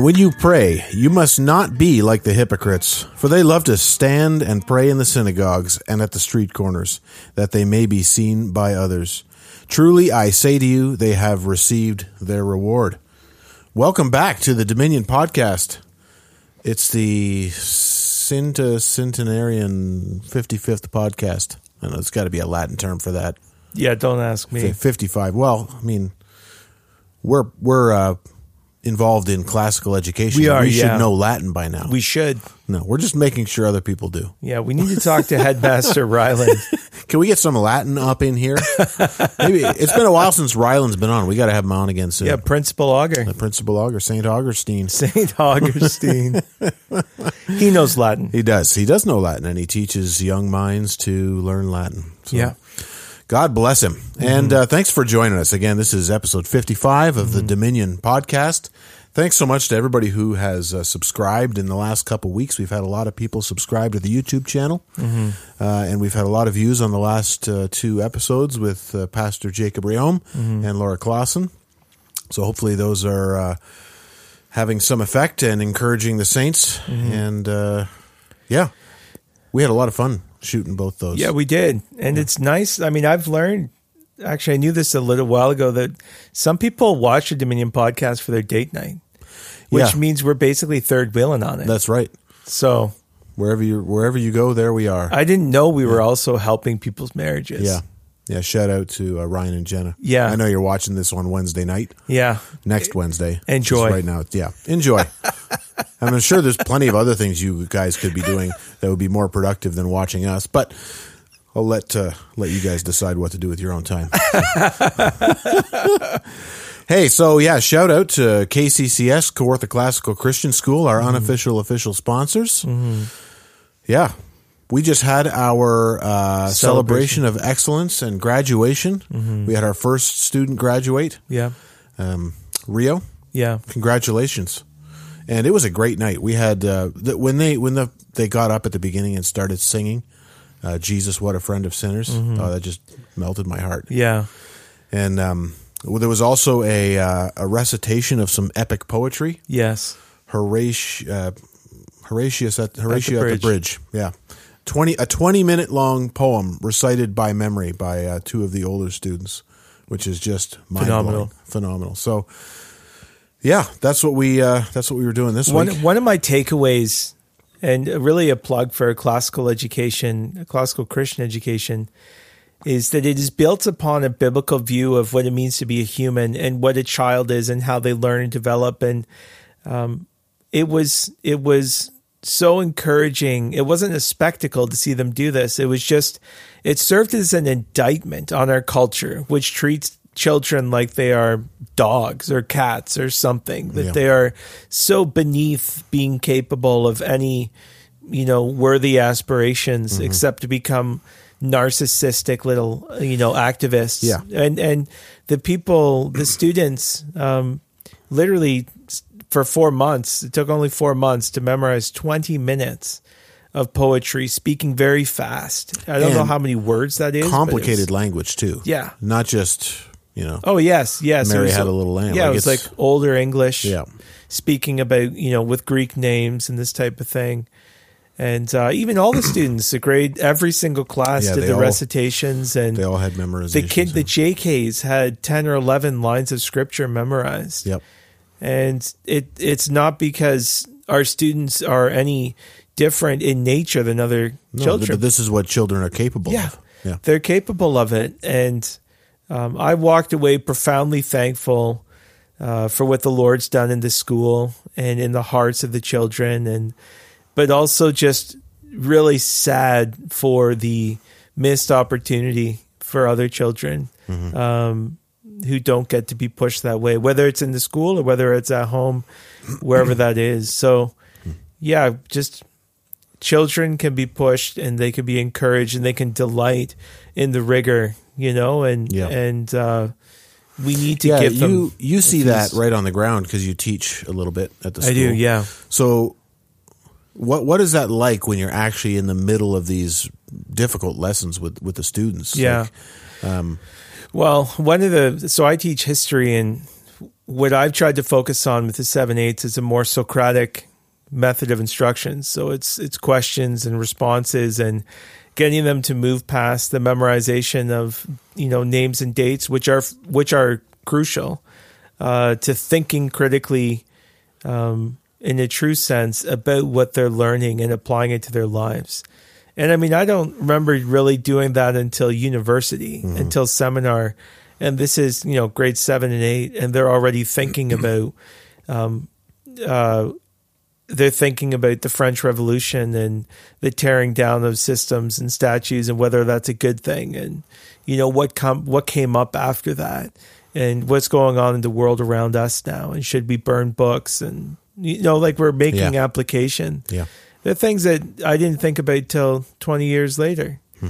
And when you pray, you must not be like the hypocrites, for they love to stand and pray in the synagogues and at the street corners, that they may be seen by others. Truly, I say to you, they have received their reward. Welcome back to the Dominion Podcast. It's the Cinta Centenarian 55th podcast. I know it's got to be a Latin term for that. Yeah, don't ask me. 55. Well, I mean, we're we're uh, involved in classical education. We are, We should yeah. know Latin by now. We should. no, we're just making sure other people do. Yeah, we need to talk to Headmaster Ryland. Can we get some Latin up in here? Maybe it's been a while since Ryland's been on. We got to have him on again soon. Yeah, Principal Auger. The Principal Auger, Saint Augustine. St. Augustine. he knows Latin. He does. He does know Latin, and he teaches young minds to learn Latin. So Yeah. God bless him. And uh, thanks for joining us. Again, this is episode 55 of the Dominion podcast. Thanks so much to everybody who has uh, subscribed in the last couple weeks. We've had a lot of people subscribe to the YouTube channel, uh, and we've had a lot of views on the last uh, two episodes with uh, Pastor Jacob Reaume and Laura Clausen. So hopefully those are uh, having some effect and encouraging the saints. And uh, yeah, we had a lot of fun shooting both those. Yeah, we did. And it's nice. I mean, I've learned, actually, I knew this a little while ago, that some people watch the Dominion podcast for their date night, which Yeah. means we're basically third wheeling on it. That's right. so Wherever you wherever you go, there we are. I didn't know we were also helping people's marriages. yeah, yeah. Shout out to uh, Ryan and Jenna. Yeah. I know you're watching this on Wednesday night, Yeah. next Wednesday. Enjoy. Right now. Yeah, enjoy. I'm sure there's plenty of other things you guys could be doing that would be more productive than watching us, but I'll let uh, let you guys decide what to do with your own time. hey, so yeah, shout out to KCCS, Kawartha Classical Christian School, our unofficial official sponsors. Yeah. We just had our uh, celebration. of excellence and graduation. We had our first student graduate, Yeah. um, Rio. Yeah. Congratulations! And it was a great night. We had uh, the, when they when the they got up at the beginning and started singing, uh, "Jesus, what a friend of sinners." Oh, that just melted my heart. Yeah. And um, well, there was also a uh, a recitation of some epic poetry. Yes. Horatius, uh, Horatius at Horatio at the, bridge. Yeah, twenty a twenty minute long poem recited by memory by uh, two of the older students, which is just mind Phenomenal. phenomenal. So, yeah, that's what we uh, that's what we were doing this One, week. one of my takeaways, and really a plug for classical education, classical Christian education, is that it is built upon a biblical view of what it means to be a human and what a child is and how they learn and develop. And um, it was it was so encouraging. It wasn't a spectacle to see them do this. It was just it served as an indictment on our culture, which treats children like they are dogs or cats or something that Yeah. they are so beneath being capable of any you know worthy aspirations Mm-hmm. except to become narcissistic little you know activists Yeah. and and the people the students um literally for 4 months it took only 4 months to memorize 20 minutes of poetry speaking very fast i don't know how many words that is but it was- Complicated language too. Yeah. not just you know. Oh yes, yes. Mary was Had a Little Lamb. Yeah, Like, it was like older English. Yeah. speaking about you know with Greek names and this type of thing, and uh, even all the students, the grade, every single class Yeah, did the all- recitations, and They all had memorization. the kid, the JKs had ten or eleven lines of scripture memorized, Yep. and it it's not because our students are any different in nature than other No, children. but this is what children are capable Yeah. of. Yeah. They're capable of it. And um, I walked away profoundly thankful uh, for what the Lord's done in the school and in the hearts of the children. And, but also just really sad for the missed opportunity for other children um, who don't get to be pushed that way, whether it's in the school or whether it's at home, wherever that is. So, yeah, just children can be pushed and they can be encouraged and they can delight in the rigor, you know, and Yeah. and uh, we need to yeah, give them. you you see that right on the ground because you teach a little bit at the school. I do, yeah. So, what what is that like when you're actually in the middle of these difficult lessons with with the students? Yeah. Like, Well, one of the so I teach history and what I've tried to focus on with the seven eights is a more Socratic method of instruction. So it's it's questions and responses and getting them to move past the memorization of you know names and dates, which are which are crucial, uh, to thinking critically um, in a true sense about what they're learning and applying it to their lives. And I mean, I don't remember really doing that until university, mm-hmm. until seminar. And this is, you know, grade seven and eight, and they're already thinking about, um, uh, they're thinking about the French Revolution and the tearing down of systems and statues and whether that's a good thing, and you know what com- what came up after that, and what's going on in the world around us now, and should we burn books and you know, like we're making yeah. application. Yeah. The things that I didn't think about till 20 years later. Hmm.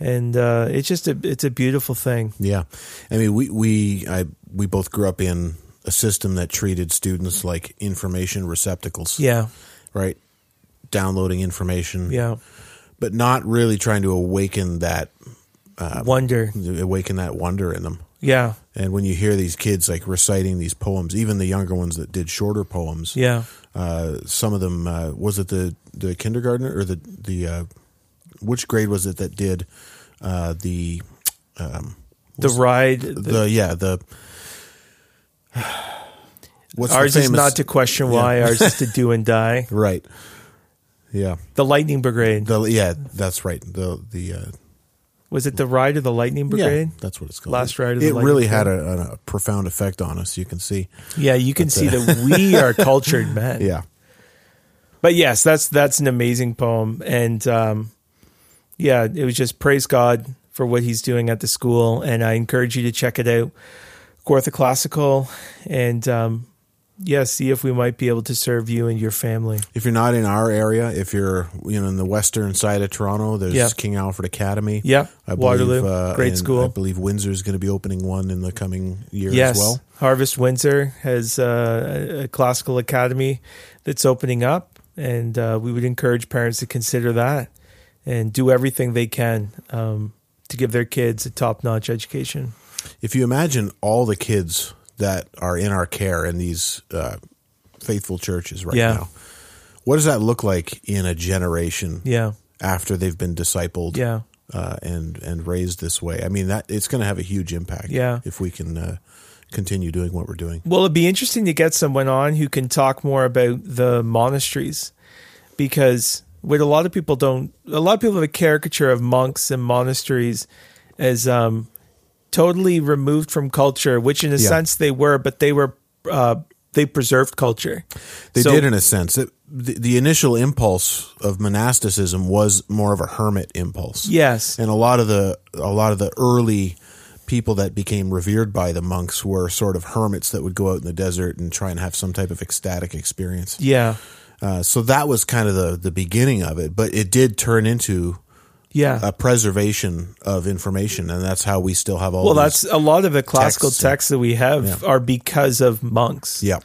And uh, it's just a it's a beautiful thing. Yeah, I mean we we I we both grew up in a system that treated students like information receptacles. Yeah, right. Downloading information. Yeah, but not really trying to awaken that uh, wonder, awaken that wonder in them. Yeah. And when you hear these kids like reciting these poems, even the younger ones that did shorter poems, yeah, uh, some of them uh, was it the the kindergartner or the the uh, which grade was it that did uh, the um, the ride the, the, yeah the what's ours famous, is not to question why yeah. ours is to do and die right yeah the lightning brigade the, yeah that's right the the uh, was it the ride of the Lightning Brigade? Yeah, that's what it's called. Last ride of the it Lightning really had a, a, profound effect on us. You can see. Yeah, you can see that we are cultured men. Yeah. But yes, that's that's an amazing poem, and um, yeah, it was just praise God for what He's doing at the school, and I encourage you to check it out, Kawartha Classical, and um, yeah, see if we might be able to serve you and your family. If you're not in our area, if you're you know in the western side of Toronto, there's yeah. King Alfred Academy. Yeah, I Waterloo, believe, uh, great school. I believe Windsor is going to be opening one in the coming year yes. as well. Harvest Windsor has uh, a classical academy that's opening up, and uh, we would encourage parents to consider that and do everything they can um, to give their kids a top-notch education. If you imagine all the kids that are in our care in these uh, faithful churches right yeah. now. What does that look like in a generation? Yeah. After they've been discipled, yeah, uh, and and raised this way. I mean that it's going to have a huge impact. Yeah. If we can uh, continue doing what we're doing. Well, it'd be interesting to get someone on who can talk more about the monasteries, because what a lot of people don't, a lot of people have a caricature of monks and monasteries as um, totally removed from culture, which in a yeah. sense they were, but they were uh, they preserved culture. They so, did in a sense. It, the, the, initial impulse of monasticism was more of a hermit impulse. Yes, and a lot of the a lot of the early people that became revered by the monks were sort of hermits that would go out in the desert and try and have some type of ecstatic experience. Yeah. Uh, so that was kind of the the beginning of it, but it did turn into yeah. a preservation of information and that's how we still have all well that's a lot of the classical texts, texts that we have yeah. are because of monks. Yeah.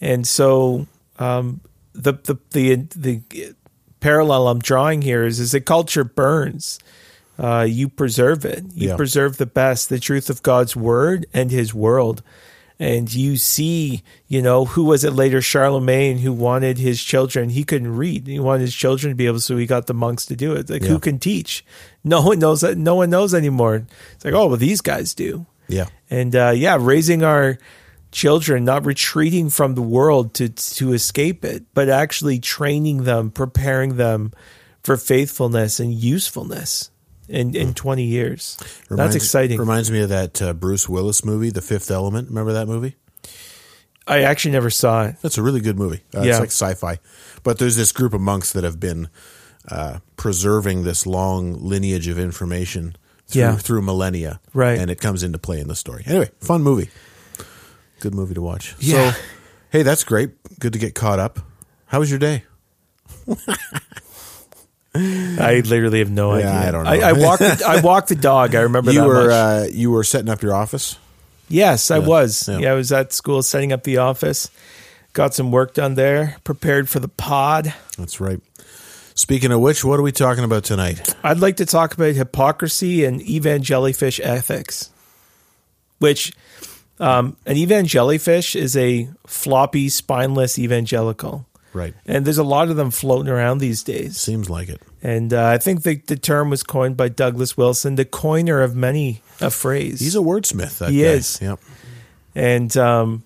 And so um, the, the the the parallel i'm drawing here is is that culture burns. Uh, you preserve it. You yeah. preserve the best the truth of god's word and his world and you see, you know, who was it later? Charlemagne, who wanted his children, he couldn't read. He wanted his children to be able, so he got the monks to do it. Like, yeah. who can teach? No one knows that. No one knows anymore. It's like, oh, well, these guys do. Yeah. And uh, yeah, raising our children, not retreating from the world to to escape it, but actually training them, preparing them for faithfulness and usefulness in, in 20 years. Reminds, That's exciting. Reminds me of that uh, Bruce Willis movie, The Fifth Element. Remember that movie? I actually never saw it. That's a really good movie. Uh, yeah. It's like sci-fi. But there's this group of monks that have been uh, preserving this long lineage of information through, yeah. through millennia. Right. And it comes into play in the story. Anyway, fun movie. Good movie to watch. Yeah. So, hey, that's great. Good to get caught up. How was your day? I literally have no yeah, idea. I don't know. I, I walked. The, I walked the dog. I remember you were uh, you were setting up your office. Yes, I was. Yeah. yeah, I was at school setting up the office. Got some work done there. Prepared for the pod. That's right. Speaking of which, what are we talking about tonight? I'd like to talk about hypocrisy and evangellyfish ethics, which Um, an evangellyfish is a floppy, spineless evangelical. Right. And there's a lot of them floating around these days. Seems like it. And uh, I think the, the term was coined by Douglas Wilson, the coiner of many a phrase. He's a wordsmith. That He guy. is. Yep. And um,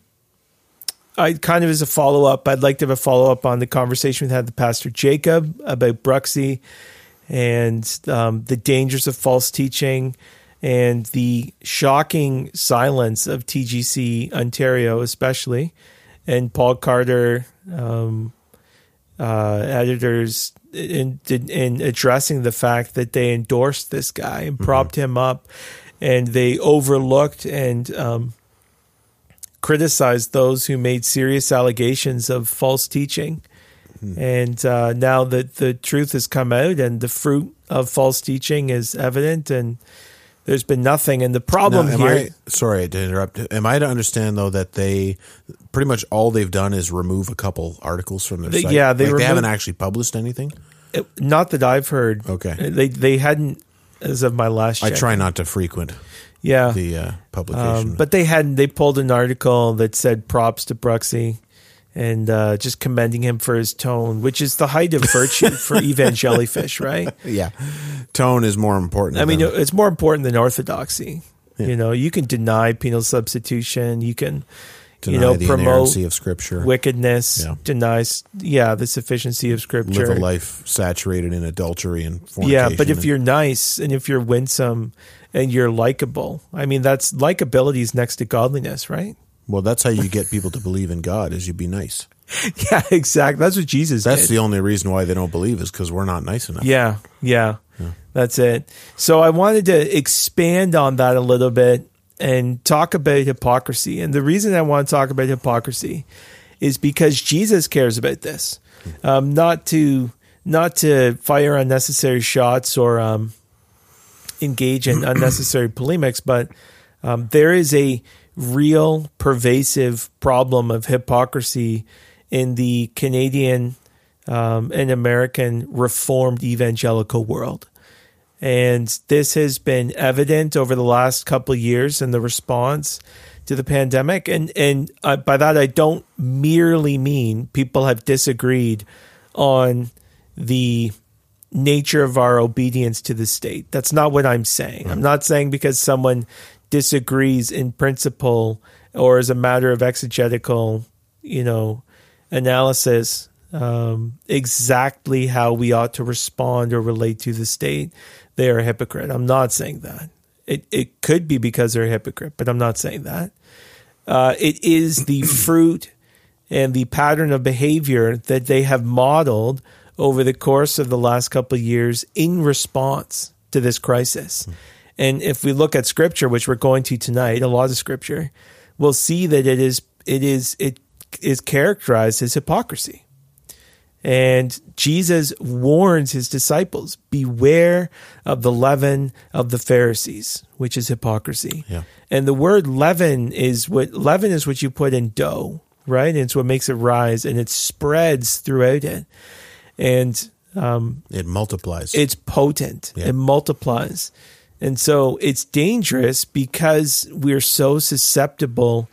I kind of as a follow up, I'd like to have a follow up on the conversation we had with Pastor Jacob about Bruxy and um, the dangers of false teaching and the shocking silence of TGC Ontario, especially, and Paul Carter, um, uh, editors, in, in addressing the fact that they endorsed this guy and propped him up, and they overlooked and um, criticized those who made serious allegations of false teaching. And uh, now that the truth has come out and the fruit of false teaching is evident, and there's been nothing. And the problem Now, here, I, sorry to interrupt. Am I to understand though that they pretty much all they've done is remove a couple articles from their They- site? yeah, they Like, removed- haven't actually published anything. it- not that I've heard. Okay. they they hadn't as of my last. I try not to frequent Yeah, the uh, publication. Um, but they hadn't. They pulled an article that said props to Bruxy and uh, just commending him for his tone, which is the height of virtue for evangellyfish, right? yeah, tone is more important. I mean, than- it's more important than orthodoxy. Yeah. You know, you can deny penal substitution. You can, deny you know, the promote of Scripture. wickedness. Yeah. Denies, yeah, the sufficiency of Scripture. live a life saturated in adultery and fornication. Yeah, but if and- you're nice and if you're winsome and you're likable, I mean, that's likability is next to godliness, right? Well, that's how you get people to believe in God is you be nice. Yeah, exactly. That's what Jesus That's did. the only reason why they don't believe is because we're not nice enough. Yeah, yeah, That's it. So I wanted to expand on that a little bit and talk about hypocrisy. And the reason I want to talk about hypocrisy is because Jesus cares about this. Um, not to not to fire unnecessary shots or um, engage in unnecessary polemics, but um, there is a real pervasive problem of hypocrisy in the Canadian um, and American Reformed evangelical world. And this has been evident over the last couple of years in the response to the pandemic. And and uh, by that I don't merely mean people have disagreed on the nature of our obedience to the state. That's not what I'm saying. I'm not saying because someone disagrees in principle or as a matter of exegetical, you know, analysis um, exactly how we ought to respond or relate to the state, they are a hypocrite. I'm not saying that. It it could be because they're a hypocrite, but I'm not saying that. Uh, it is the fruit and the pattern of behavior that they have modeled over the course of the last couple of years in response to this crisis. And if we look at scripture, which we're going to tonight, a lot of scripture, we'll see that it is it is it is characterized as hypocrisy. And Jesus warns his disciples, beware of the leaven of the Pharisees, which is hypocrisy. Yeah. And the word leaven is what leaven is what you put in dough, right? And it's what makes it rise and it spreads throughout it. And um, It multiplies. it's potent. Yeah. It multiplies. And so it's dangerous because we're so susceptible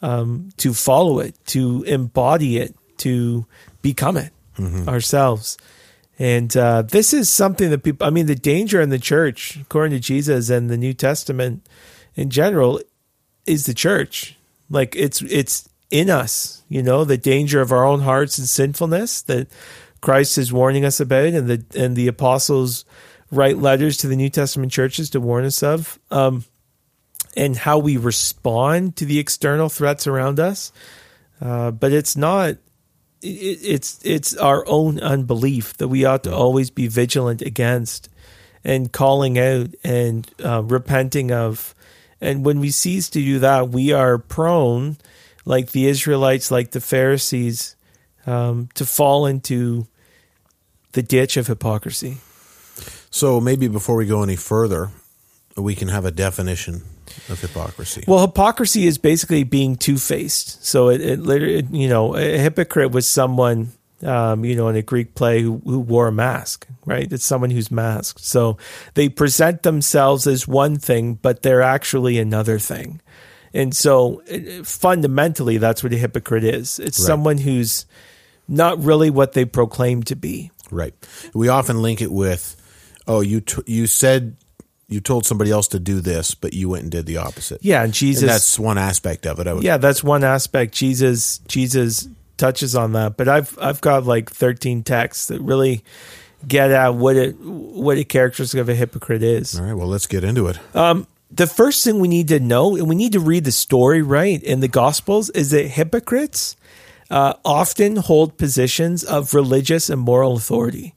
um, to follow it, to embody it, to become it ourselves. And uh, this is something that people, I mean, the danger in the church, according to Jesus and the New Testament in general, is the church. Like it's it's in us, you know, the danger of our own hearts and sinfulness that Christ is warning us about, and the and the apostles write letters to the New Testament churches to warn us of, um, and how we respond to the external threats around us. Uh, but it's not. It, it's it's our own unbelief that we ought to always be vigilant against, and calling out and uh, repenting of. And when we cease to do that, we are prone, like the Israelites, like the Pharisees, um, to fall into the ditch of hypocrisy. So maybe before we go any further, we can have a definition of hypocrisy. Well, hypocrisy is basically being two faced. So it, it literally, you know, a hypocrite was someone, um, you know, in a Greek play who, who wore a mask, right? It's someone who's masked. So they present themselves as one thing, but they're actually another thing. And so uh, fundamentally, that's what a hypocrite is. It's Right. someone who's not really what they proclaim to be. Right. We often link it with, oh, you t- you said you told somebody else to do this, but you went and did the opposite. Yeah, and Jesus. and that's one aspect of it. I would, yeah, that's one aspect. Jesus, Jesus touches on that. But I've I've got like thirteen texts that really get at what it what a characteristic of a hypocrite is. All right. Well, let's get into it. the first thing we need to know, and we need to read the story right in the Gospels, is that hypocrites uh, often hold positions of religious and moral authority.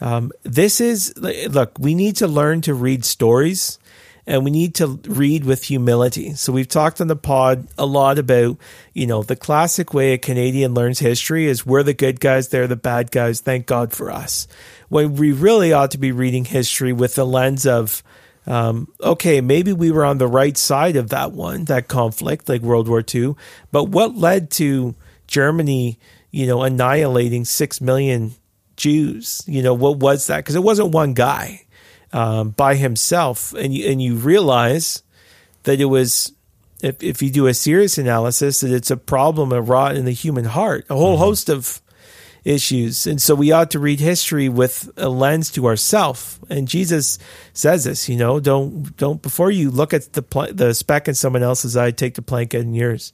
Um, this is, look, we need to learn to read stories and we need to read with humility. So we've talked on the pod a lot about, you know, the classic way a Canadian learns history is we're the good guys, they're the bad guys. Thank God for us. When we really ought to be reading history with the lens of, um, okay, maybe we were on the right side of that one, that conflict, like World War II. But what led to Germany, you know, annihilating six million Jews? You know, what was that? Because it wasn't one guy um, by himself, and you, and you realize that it was. If, if you do a serious analysis, that it's a problem a rot in the human heart, a whole host of issues. And so we ought to read history with a lens to ourself. And Jesus says this, you know, don't don't before you look at the pl- the speck in someone else's eye, take the plank in yours.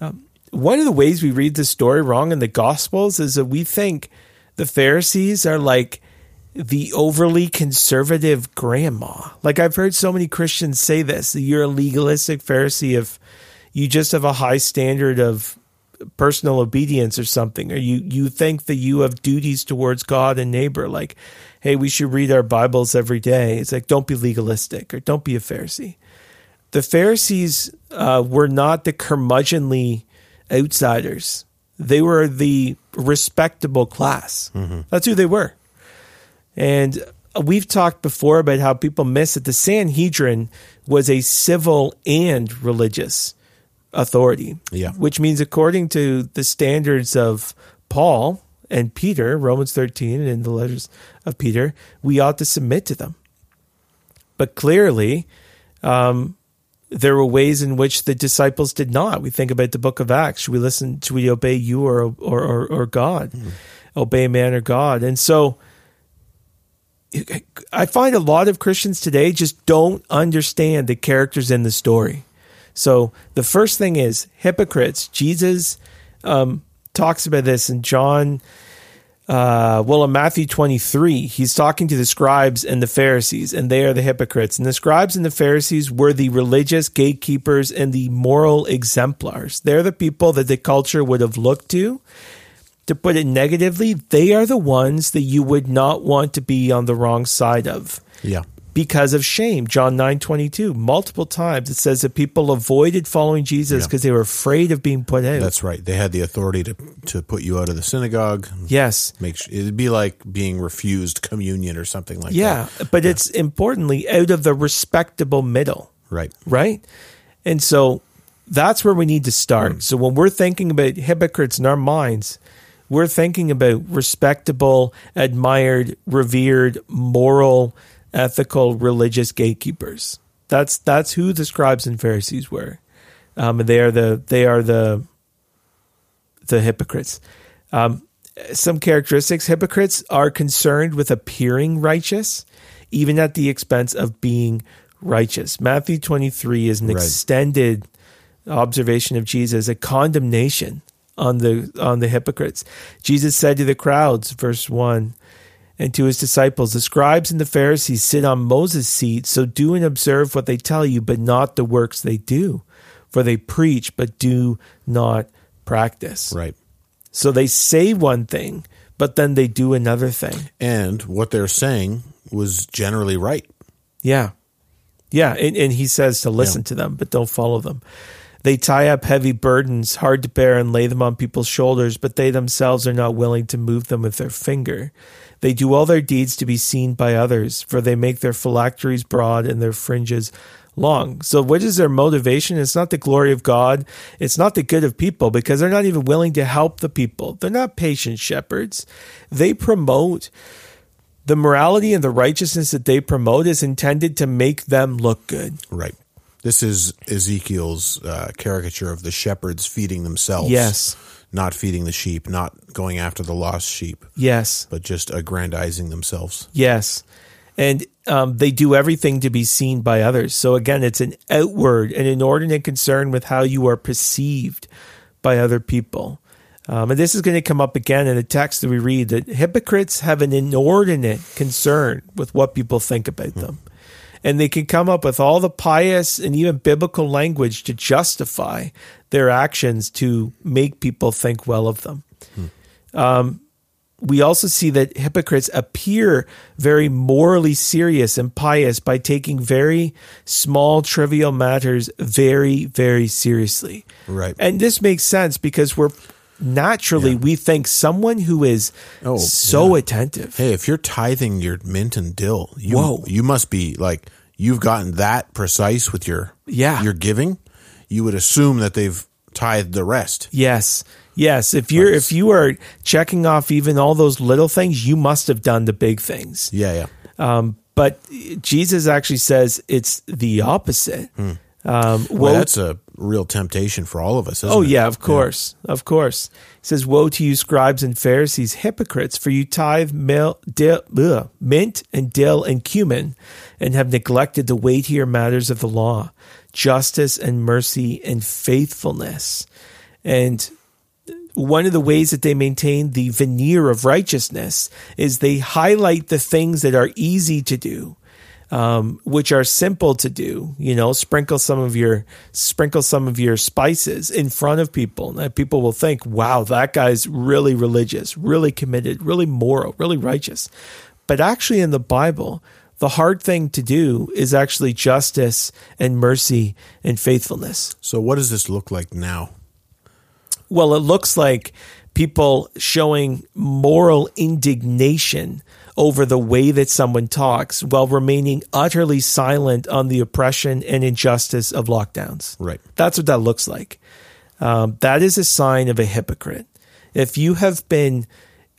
Um, one of the ways we read the story wrong in the Gospels is that we think the Pharisees are like the overly conservative grandma. Like I've heard so many Christians say this, you're a legalistic Pharisee if you just have a high standard of personal obedience or something, or you, you think that you have duties towards God and neighbor, like, hey, we should read our Bibles every day. It's like, don't be legalistic or don't be a Pharisee. The Pharisees uh, were not the curmudgeonly outsiders. They were the respectable class. That's who they were. And we've talked before about how people miss that the Sanhedrin was a civil and religious authority. Yeah. Which means, according to the standards of Paul and Peter, Romans 13 and in the letters of Peter, we ought to submit to them. But clearly, um, there were ways in which the disciples did not. We think about the book of Acts. Should we listen? Should we obey you or or or, or God? Obey man or God? And so, I find a lot of Christians today just don't understand the characters in the story. So the first thing is hypocrites. Jesus um, talks about this in John. Uh, well, in Matthew 23, he's talking to the scribes and the Pharisees, and they are the hypocrites. And the scribes and the Pharisees were the religious gatekeepers and the moral exemplars. They're the people that the culture would have looked to. To put it negatively, they are the ones that you would not want to be on the wrong side of Yeah. Because of shame. John 9 22, multiple times it says that people avoided following Jesus Yeah. because they were afraid of being put out. That's right. They had the authority to to put you out of the synagogue. yes. Make sure, it'd be like being refused communion or something like that. Yeah. that. But it's importantly out of the respectable middle, Right. right? And so that's where we need to start. Mm. So when we're thinking about hypocrites in our minds, we're thinking about respectable, admired, revered, moral, ethical, religious gatekeepers. That's that's who the scribes and Pharisees were. Um, they are the they are the the hypocrites. Um, some characteristics: hypocrites are concerned with appearing righteous, even at the expense of being righteous. Matthew twenty three is an Right. extended observation of Jesus, a condemnation on the on the hypocrites. Jesus said to the crowds, verse one, and to his disciples, the scribes and the Pharisees sit on Moses' seat, so do and observe what they tell you, but not the works they do. For they preach, but do not practice. Right. So they say one thing, but then they do another thing. And what they're saying was generally right. Yeah. Yeah. And, and he says to listen Yeah. to them, but don't follow them. They tie up heavy burdens, hard to bear, and lay them on people's shoulders, but they themselves are not willing to move them with their finger. They do all their deeds to be seen by others, for they make their phylacteries broad and their fringes long. So, what is their motivation? It's not the glory of God. It's not the good of people because they're not even willing to help the people. They're not patient shepherds. They promote the morality and the righteousness that they promote is intended to make them look good. Right. This is Ezekiel's uh, caricature of the shepherds feeding themselves. Yes. Not feeding the sheep, not going after the lost sheep, Yes. but just aggrandizing themselves. Yes. And um, they do everything to be seen by others. So again, it's an outward and inordinate concern with how you are perceived by other people. Um, and this is going to come up again in the text that we read that hypocrites have an inordinate concern with what people think about them. And they can come up with all the pious and even biblical language to justify their actions to make people think well of them hmm. um, we also see that hypocrites appear very morally serious and pious by taking very small, trivial matters very, very seriously. Right. And this makes sense because we're naturally, Yeah. we think someone who is Oh, so attentive. Hey, if you're tithing your mint and dill, you Whoa. you must be like you've gotten that precise with your Yeah. your giving. You would assume that they've tithed the rest. Yes. Yes. If you're, if you are checking off even all those little things, you must have done the big things. Yeah, yeah. Um, but Jesus actually says it's the opposite. Um, Well, woe- that's a real temptation for all of us. Isn't Oh it? yeah, of course, of course. He says, "Woe to you, scribes and Pharisees, hypocrites! For you tithe mil, dill, ugh, mint and dill and cumin, and have neglected the weightier matters of the law, justice and mercy and faithfulness." And one of the ways that they maintain the veneer of righteousness is they highlight the things that are easy to do um, which are simple to do. You know, sprinkle some of your sprinkle some of your spices in front of people, and people will think, "Wow, that guy's really religious, really committed, really moral, really righteous." But actually, in the Bible, the hard thing to do is actually justice and mercy and faithfulness. So, what does this look like now? Well, it looks like people showing moral indignation over the way that someone talks while remaining utterly silent on the oppression and injustice of lockdowns. Right. That's what that looks like. Um, that is a sign of a hypocrite. If you have been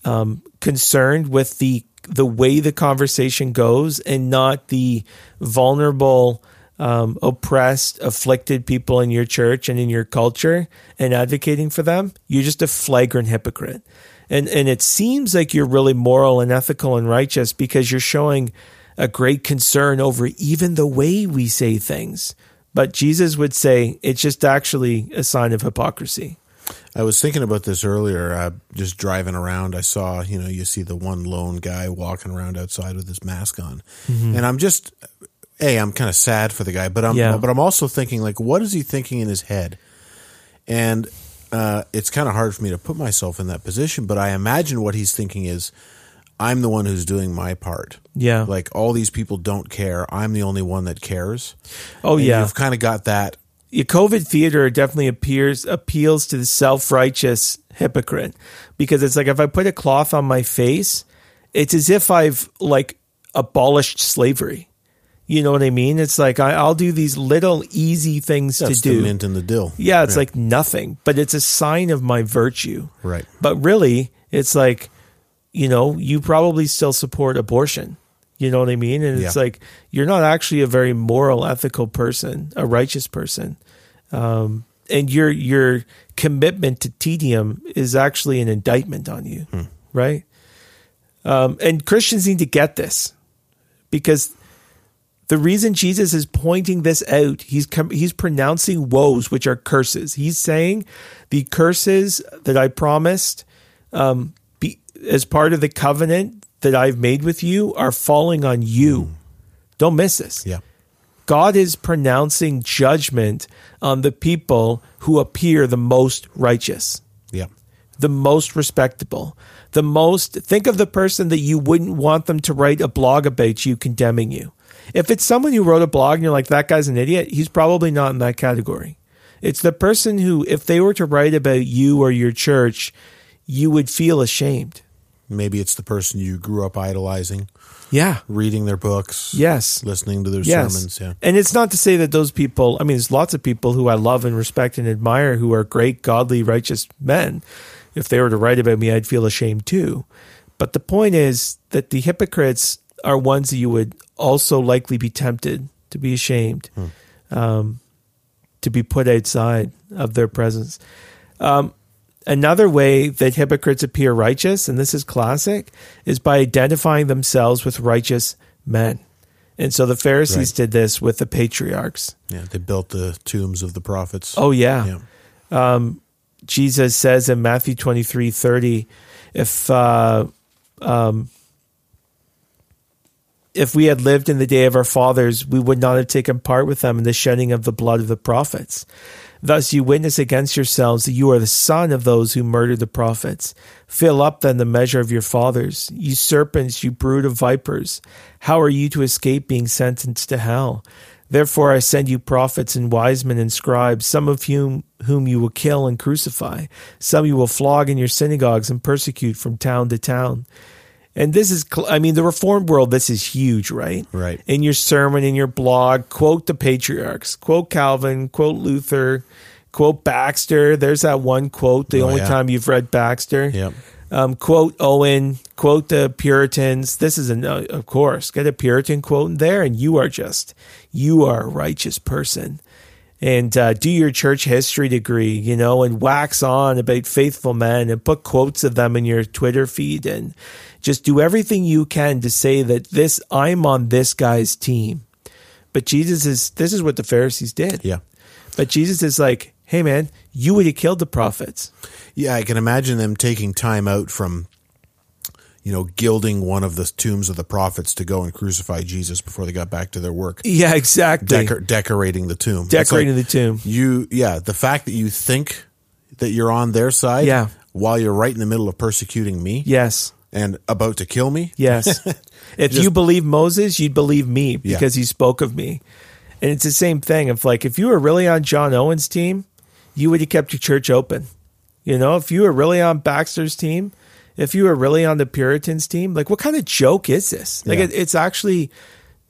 um, concerned with the the way the conversation goes and not the vulnerable, um, oppressed, afflicted people in your church and in your culture and advocating for them, you're just a flagrant hypocrite. And and it seems like you're really moral and ethical and righteous because you're showing a great concern over even the way we say things. But Jesus would say it's just actually a sign of hypocrisy. I was thinking about this earlier. Uh, just driving around, I saw you know you see the one lone guy walking around outside with his mask on, and I'm just, hey, I'm kind of sad for the guy, but I'm Yeah. but I'm also thinking like, what is he thinking in his head? And uh, it's kind of hard for me to put myself in that position, but I imagine what he's thinking is, I'm the one who's doing my part. Yeah. Like all these people don't care. I'm the only one that cares. Oh And yeah. You've kind of got that. your COVID theater definitely appears appeals to the self righteous hypocrite because it's like if I put a cloth on my face, it's as if I've like abolished slavery. You know what I mean? It's like I, I'll do these little easy things That's to do. mint and the dill. Yeah, it's like nothing, but it's a sign of my virtue. Right. But really, it's like, you know, you probably still support abortion. You know what I mean? And it's like you're not actually a very moral, ethical person, a righteous person. Um, and your your commitment to tedium is actually an indictment on you, right? Um, and Christians need to get this because the reason Jesus is pointing this out, he's com- he's pronouncing woes, which are curses. He's saying the curses that I promised um, be, as part of the covenant that I've made with you are falling on you. Don't miss this. Yeah. God is pronouncing judgment on the people who appear the most righteous Yeah. the most respectable, the most think of the person that you wouldn't want them to write a blog about you condemning you. If it's someone who wrote a blog and you're like, that guy's an idiot, he's probably not in that category. It's the person who, if they were to write about you or your church, you would feel ashamed. Maybe it's the person you grew up idolizing, Yeah. reading their books, Yes. listening to their Yes. sermons. Yeah. And it's not to say that those people, I mean, there's lots of people who I love and respect and admire who are great, godly, righteous men. If they were to write about me, I'd feel ashamed too. But the point is that the hypocrites are ones that you would also likely be tempted to be ashamed. um, to be put outside of their presence. Um, another way that hypocrites appear righteous, and this is classic, is by identifying themselves with righteous men. And so the Pharisees Right. did this with the patriarchs. Yeah, they built the tombs of the prophets. Oh yeah. yeah. Jesus says in Matthew twenty three thirty, if uh, um, if we had lived in the day of our fathers, we would not have taken part with them in the shedding of the blood of the prophets. Thus you witness against yourselves that you are the son of those who murdered the prophets. Fill up then the measure of your fathers. You serpents, you brood of vipers, how are you to escape being sentenced to hell? Therefore I send you prophets and wise men and scribes, some of whom whom you will kill and crucify, some you will flog in your synagogues and persecute from town to town. And this is, I mean, the reformed world, this is huge, right? Right. In your sermon, in your blog, quote the patriarchs, quote Calvin, quote Luther, quote Baxter. There's that one quote, the Oh, only yeah. time you've read Baxter. Yep. Um, quote Owen, quote the Puritans. This is a, of course, get a Puritan quote in there, and you are just, you are a righteous person. And uh, do your church history degree, you know, and wax on about faithful men and put quotes of them in your Twitter feed and just do everything you can to say that this, I'm on this guy's team. But Jesus is, this is what the Pharisees did. Yeah. But Jesus is like, hey man, you would have killed the prophets. Yeah, I can imagine them taking time out from, you know, gilding one of the tombs of the prophets to go and crucify Jesus before they got back to their work. Yeah, exactly. Decor- decorating the tomb. Decorating like the tomb. You, yeah, the fact that you think that you're on their side, Yeah. while you're right in the middle of persecuting me, Yes. And about to kill me, Yes. if Just- you believe Moses, you'd believe me Yeah. because he spoke of me. And it's the same thing. If like if you were really on John Owen's team, you would have kept your church open. You know, if you were really on Baxter's team, if you were really on the Puritans team, like what kind of joke is this? Like Yeah. it, it's actually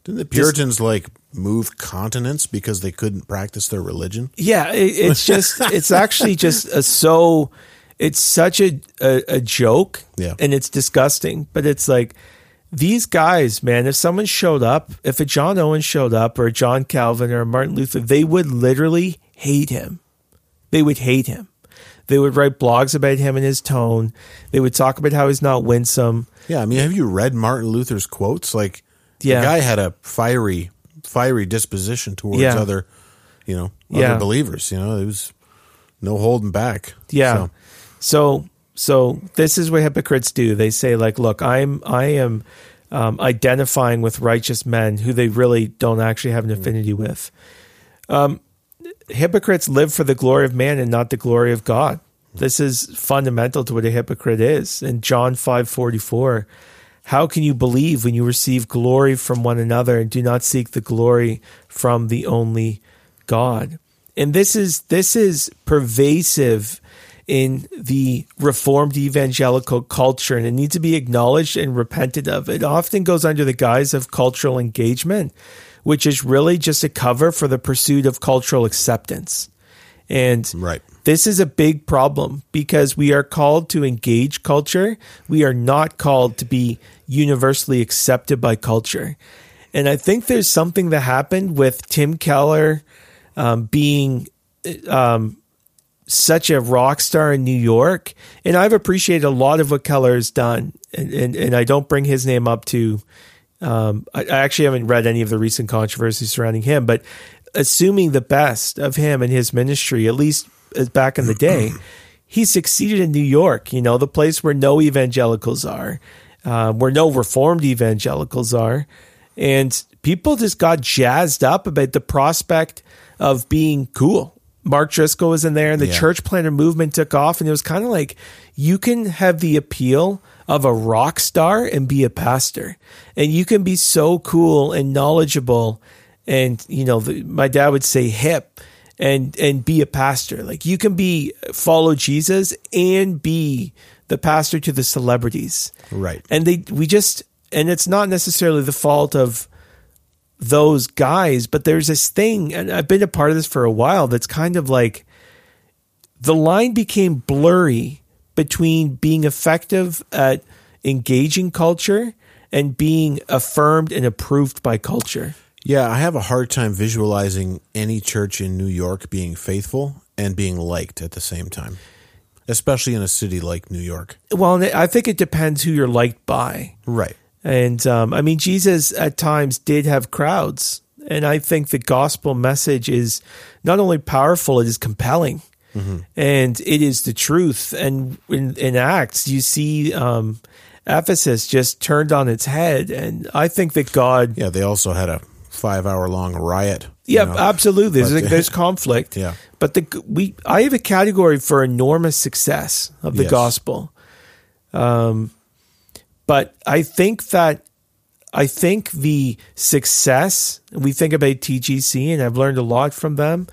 didn't the Puritans like move continents because they couldn't practice their religion? Yeah, it, it's just it's actually just a so it's such a, a a joke, Yeah. and it's disgusting. But it's like these guys, man. If someone showed up, if a John Owen showed up, or a John Calvin, or a Martin Luther, they would literally hate him. They would hate him. They would write blogs about him and his tone. They would talk about how he's not winsome. Yeah, I mean, have you read Martin Luther's quotes? Like, Yeah. the guy had a fiery, fiery disposition towards Yeah. other, you know, Yeah. other believers. You know, it was no holding back. Yeah. So, So so this is what hypocrites do. They say like, look, I'm I am um, identifying with righteous men who they really don't actually have an affinity with. Um, hypocrites live for the glory of man and not the glory of God. This is fundamental to what a hypocrite is. In John five forty four, how can you believe when you receive glory from one another and do not seek the glory from the only God? And this is this is pervasive in the reformed evangelical culture and it needs to be acknowledged and repented of. It often goes under the guise of cultural engagement, which is really just a cover for the pursuit of cultural acceptance. And Right. this is a big problem because we are called to engage culture. We are not called to be universally accepted by culture. And I think there's something that happened with Tim Keller um, being um, such a rock star in New York. And I've appreciated a lot of what Keller has done. And, and, and I don't bring his name up to, um, I, I actually haven't read any of the recent controversies surrounding him, but assuming the best of him and his ministry, at least back in the day, he succeeded in New York, you know, the place where no evangelicals are, uh, where no reformed evangelicals are. And people just got jazzed up about the prospect of being cool. Mark Driscoll was in there and the Yeah. church planter movement took off. And it was kind of like you can have the appeal of a rock star and be a pastor. And you can be so cool and knowledgeable. And, you know, the, my dad would say hip and, and be a pastor. Like you can be follow Jesus and be the pastor to the celebrities Right. and they we just and it's not necessarily the fault of those guys but there's this thing and i've been a part of this for a while that's kind of like the line became blurry between being effective at engaging culture and being affirmed and approved by culture Yeah, I have a hard time visualizing any church in New York being faithful and being liked at the same time, especially in a city like New York. Well, I think it depends who you're liked by. Right. And um, I mean, Jesus at times did have crowds. And I think the gospel message is not only powerful, it is compelling. Mm-hmm. And it is the truth. And in, in Acts, you see um, Ephesus just turned on its head. And I think that God. Yeah, they also had a five hour long riot. Yeah, know. absolutely. There's, there's conflict. Yeah. But the we I have a category for enormous success of the yes. gospel. Um, but I think that I think the success, we think about TGC, and I've learned a lot from them.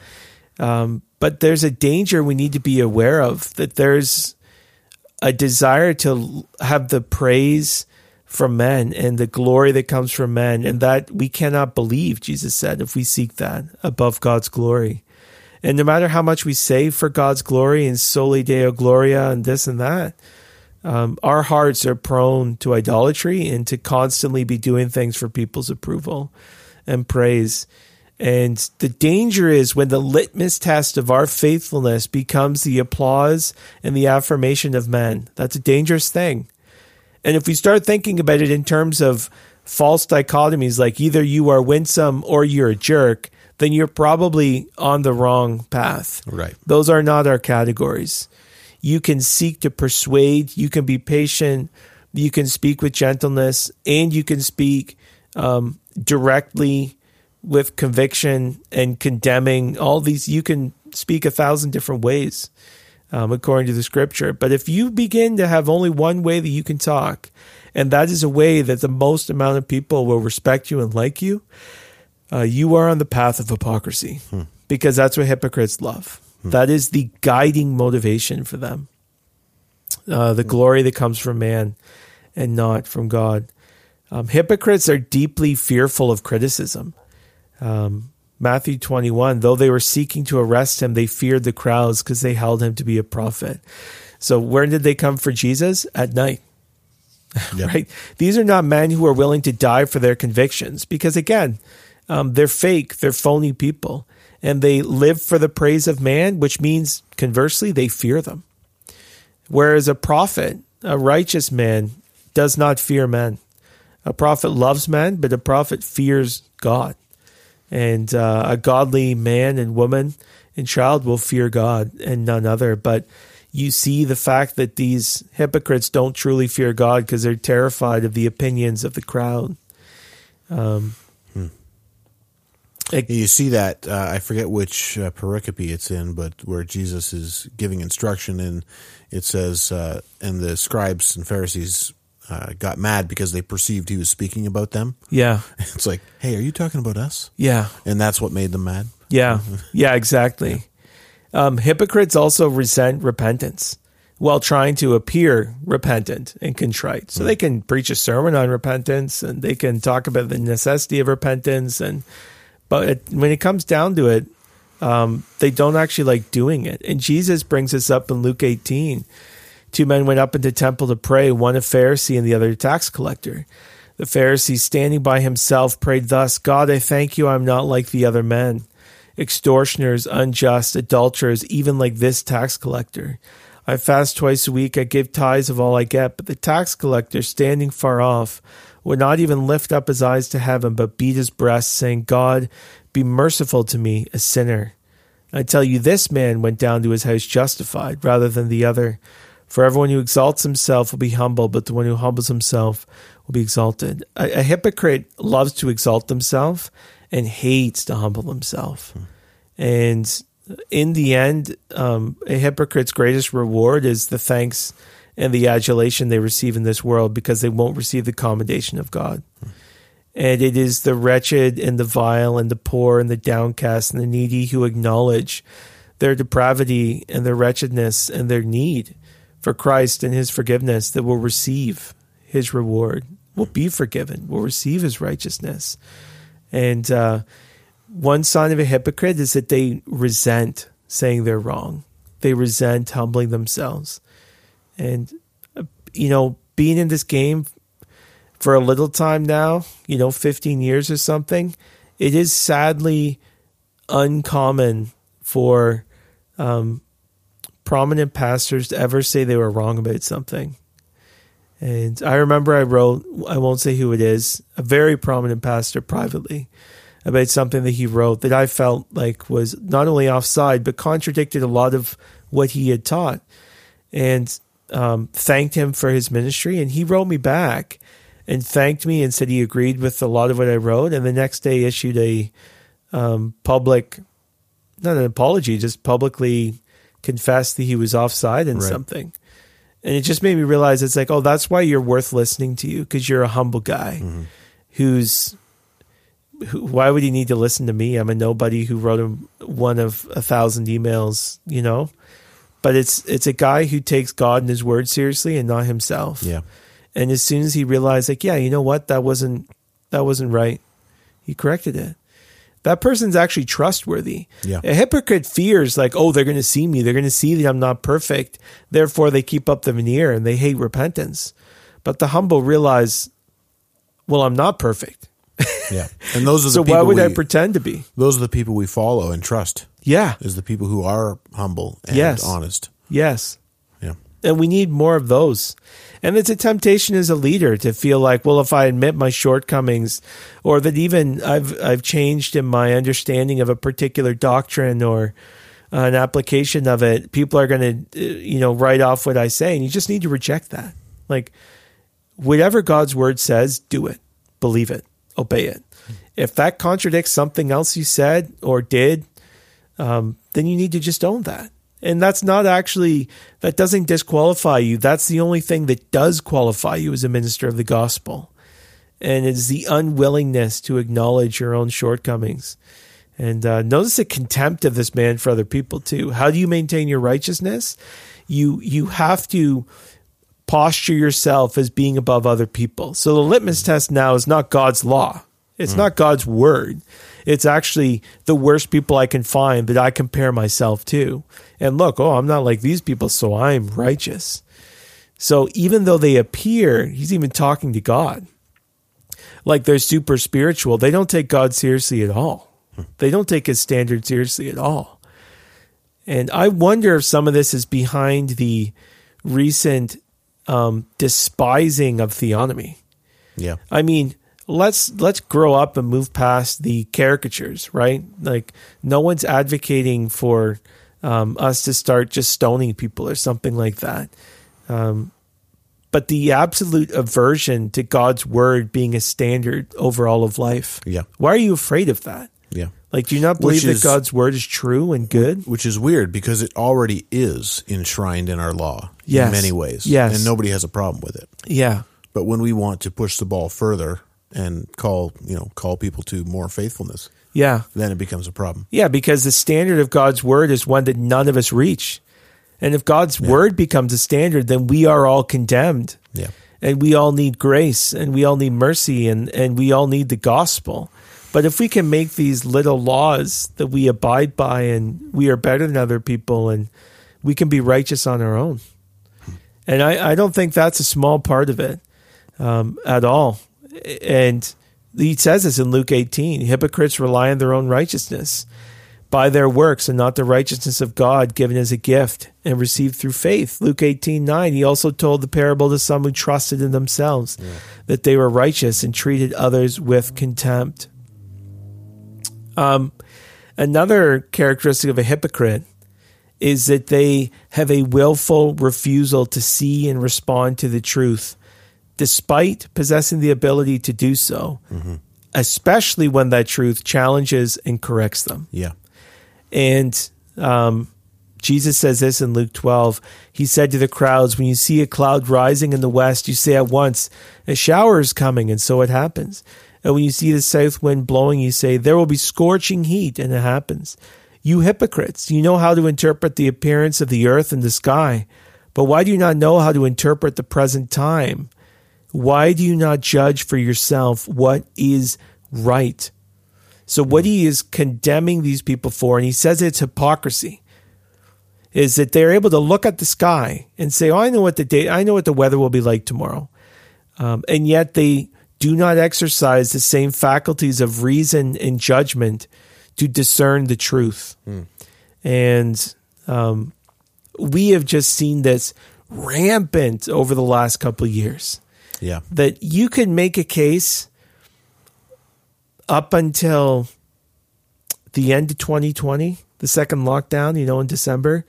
Um, but there's a danger we need to be aware of that there's a desire to have the praise from men and the glory that comes from men, and that we cannot believe, Jesus said, if we seek that above God's glory. And no matter how much we say for God's glory and soli deo gloria and this and that, um, our hearts are prone to idolatry and to constantly be doing things for people's approval and praise. And the danger is when the litmus test of our faithfulness becomes the applause and the affirmation of men. That's a dangerous thing. And if we start thinking about it in terms of false dichotomies, like either you are winsome or you're a jerk, then you're probably on the wrong path. Right. Those are not our categories. You can seek to persuade, you can be patient, you can speak with gentleness, and you can speak um, directly with conviction and condemning. All these, you can speak a thousand different ways. Um, according to the scripture. But if you begin to have only one way that you can talk, and that is a way that the most amount of people will respect you and like you, uh, you are on the path of hypocrisy hmm. because that's what hypocrites love. That is the guiding motivation for them. Uh, the glory that comes from man and not from God. Um, hypocrites are deeply fearful of criticism. Um, Matthew 21, though they were seeking to arrest him, they feared the crowds because they held him to be a prophet. So, where did they come for Jesus? At night. Yep. right? These are not men who are willing to die for their convictions because, again, um, they're fake, they're phony people and they live for the praise of man, which means conversely, they fear them. Whereas a prophet, a righteous man, does not fear men. A prophet loves men, but a prophet fears God. And uh, a godly man and woman and child will fear God and none other. But you see the fact that these hypocrites don't truly fear God because they're terrified of the opinions of the crowd. Um, you see that uh, I forget which uh, pericope it's in, but where Jesus is giving instruction, and it says, uh, "And the scribes and Pharisees uh, got mad because they perceived he was speaking about them." Yeah, it's like, "Hey, are you talking about us?" Yeah, and that's what made them mad. Yeah, yeah, exactly. Yeah. Um, hypocrites also resent repentance while trying to appear repentant and contrite. So mm. they can preach a sermon on repentance, and they can talk about the necessity of repentance and but it, when it comes down to it, um, they don't actually like doing it. And Jesus brings this up in Luke 18. Two men went up into temple to pray, one a Pharisee and the other a tax collector. The Pharisee, standing by himself, prayed thus God, I thank you, I'm not like the other men, extortioners, unjust, adulterers, even like this tax collector. I fast twice a week, I give tithes of all I get. But the tax collector, standing far off, would not even lift up his eyes to heaven, but beat his breast, saying, God, be merciful to me, a sinner. I tell you, this man went down to his house justified rather than the other. For everyone who exalts himself will be humble, but the one who humbles himself will be exalted. A, a hypocrite loves to exalt himself and hates to humble himself. Hmm. And in the end, um, a hypocrite's greatest reward is the thanks and the adulation they receive in this world because they won't receive the commendation of God. And it is the wretched and the vile and the poor and the downcast and the needy who acknowledge their depravity and their wretchedness and their need for Christ and his forgiveness that will receive his reward, will be forgiven, will receive his righteousness. And uh, one sign of a hypocrite is that they resent saying they're wrong, they resent humbling themselves. And, you know, being in this game for a little time now, you know, 15 years or something, it is sadly uncommon for um, prominent pastors to ever say they were wrong about something. And I remember I wrote, I won't say who it is, a very prominent pastor privately about something that he wrote that I felt like was not only offside, but contradicted a lot of what he had taught. And um, thanked him for his ministry. And he wrote me back and thanked me and said he agreed with a lot of what I wrote. And the next day issued a um, public, not an apology, just publicly confessed that he was offside in Right. something. And it just made me realize it's like, oh, that's why you're worth listening to you because you're a humble guy who's. Who, why would he need to listen to me? I'm a nobody who wrote him one of a thousand emails, you know. But it's it's a guy who takes God and His Word seriously and not himself. Yeah. And as soon as he realized, like, yeah, you know what, that wasn't that wasn't right, he corrected it. That person's actually trustworthy. Yeah. A hypocrite fears, like, oh, they're going to see me. They're going to see that I'm not perfect. Therefore, they keep up the veneer and they hate repentance. But the humble realize, well, I'm not perfect. Yeah. And those are the So people why would I pretend to be? those are the people we follow and trust. Yeah. Is the people who are humble and Yes. honest. Yes. Yeah. And we need more of those. And it's a temptation as a leader to feel like, well, if I admit my shortcomings, or that even I've I've changed in my understanding of a particular doctrine or an application of it, people are going to, uh, you know, write off what I say, and you just need to reject that. Like, whatever God's word says, do it, believe it, obey it. If that contradicts something else you said or did, um, then you need to just own that. And that's not actually, that doesn't disqualify you. That's the only thing that does qualify you as a minister of the gospel. And it's the unwillingness to acknowledge your own shortcomings. And uh, notice the contempt of this man for other people too. How do you maintain your righteousness? You you have to posture yourself as being above other people. So the litmus test now is not God's law. It's not God's word. It's actually the worst people I can find that I compare myself to. And look, oh, I'm not like these people, so I'm righteous. So even though they appear, he's even talking to God like they're super spiritual, they don't take God seriously at all. They don't take his standard seriously at all. And I wonder if some of this is behind the recent um, despising of theonomy. Yeah. I mean, let's let's grow up and move past the caricatures, right? Like no one's advocating for um, us to start just stoning people or something like that. Um, but the absolute aversion to God's word being a standard over all of life. Yeah. Why are you afraid of that? Yeah. Like, do you not believe is- that God's word is true and good? Which is weird because it already is enshrined in our law Yes. in many ways. Yes. And nobody has a problem with it. Yeah. But when we want to push the ball further and call, you know, call people to more faithfulness, Yeah. then it becomes a problem. Yeah, because the standard of God's word is one that none of us reach. And if God's word becomes a standard, then we are all condemned. Yeah. And we all need grace and we all need mercy and, and we all need the gospel. But if we can make these little laws that we abide by and we are better than other people and we can be righteous on our own. And I, I don't think that's a small part of it um, at all. And he says this in Luke 18 hypocrites rely on their own righteousness by their works and not the righteousness of God given as a gift and received through faith. Luke 18 9, he also told the parable to some who trusted in themselves that they were righteous and treated others with contempt. Um, another characteristic of a hypocrite is that they have a willful refusal to see and respond to the truth, despite possessing the ability to do so, especially when that truth challenges and corrects them. Yeah. And um, Jesus says this in Luke 12. He said to the crowds, When you see a cloud rising in the west, you say at once, A shower is coming, and so it happens. And when you see the south wind blowing, you say, There will be scorching heat, and it happens. You hypocrites, you know how to interpret the appearance of the earth and the sky, but why do you not know how to interpret the present time? Why do you not judge for yourself what is right? So what he is condemning these people for, and he says it's hypocrisy, is that they're able to look at the sky and say, "Oh, I know what the day, I know what the weather will be like tomorrow," um, and yet they do not exercise the same faculties of reason and judgment to discern the truth. And um, we have just seen this rampant over the last couple of years Yeah. that you could make a case up until the end of 2020, the second lockdown, you know, in December,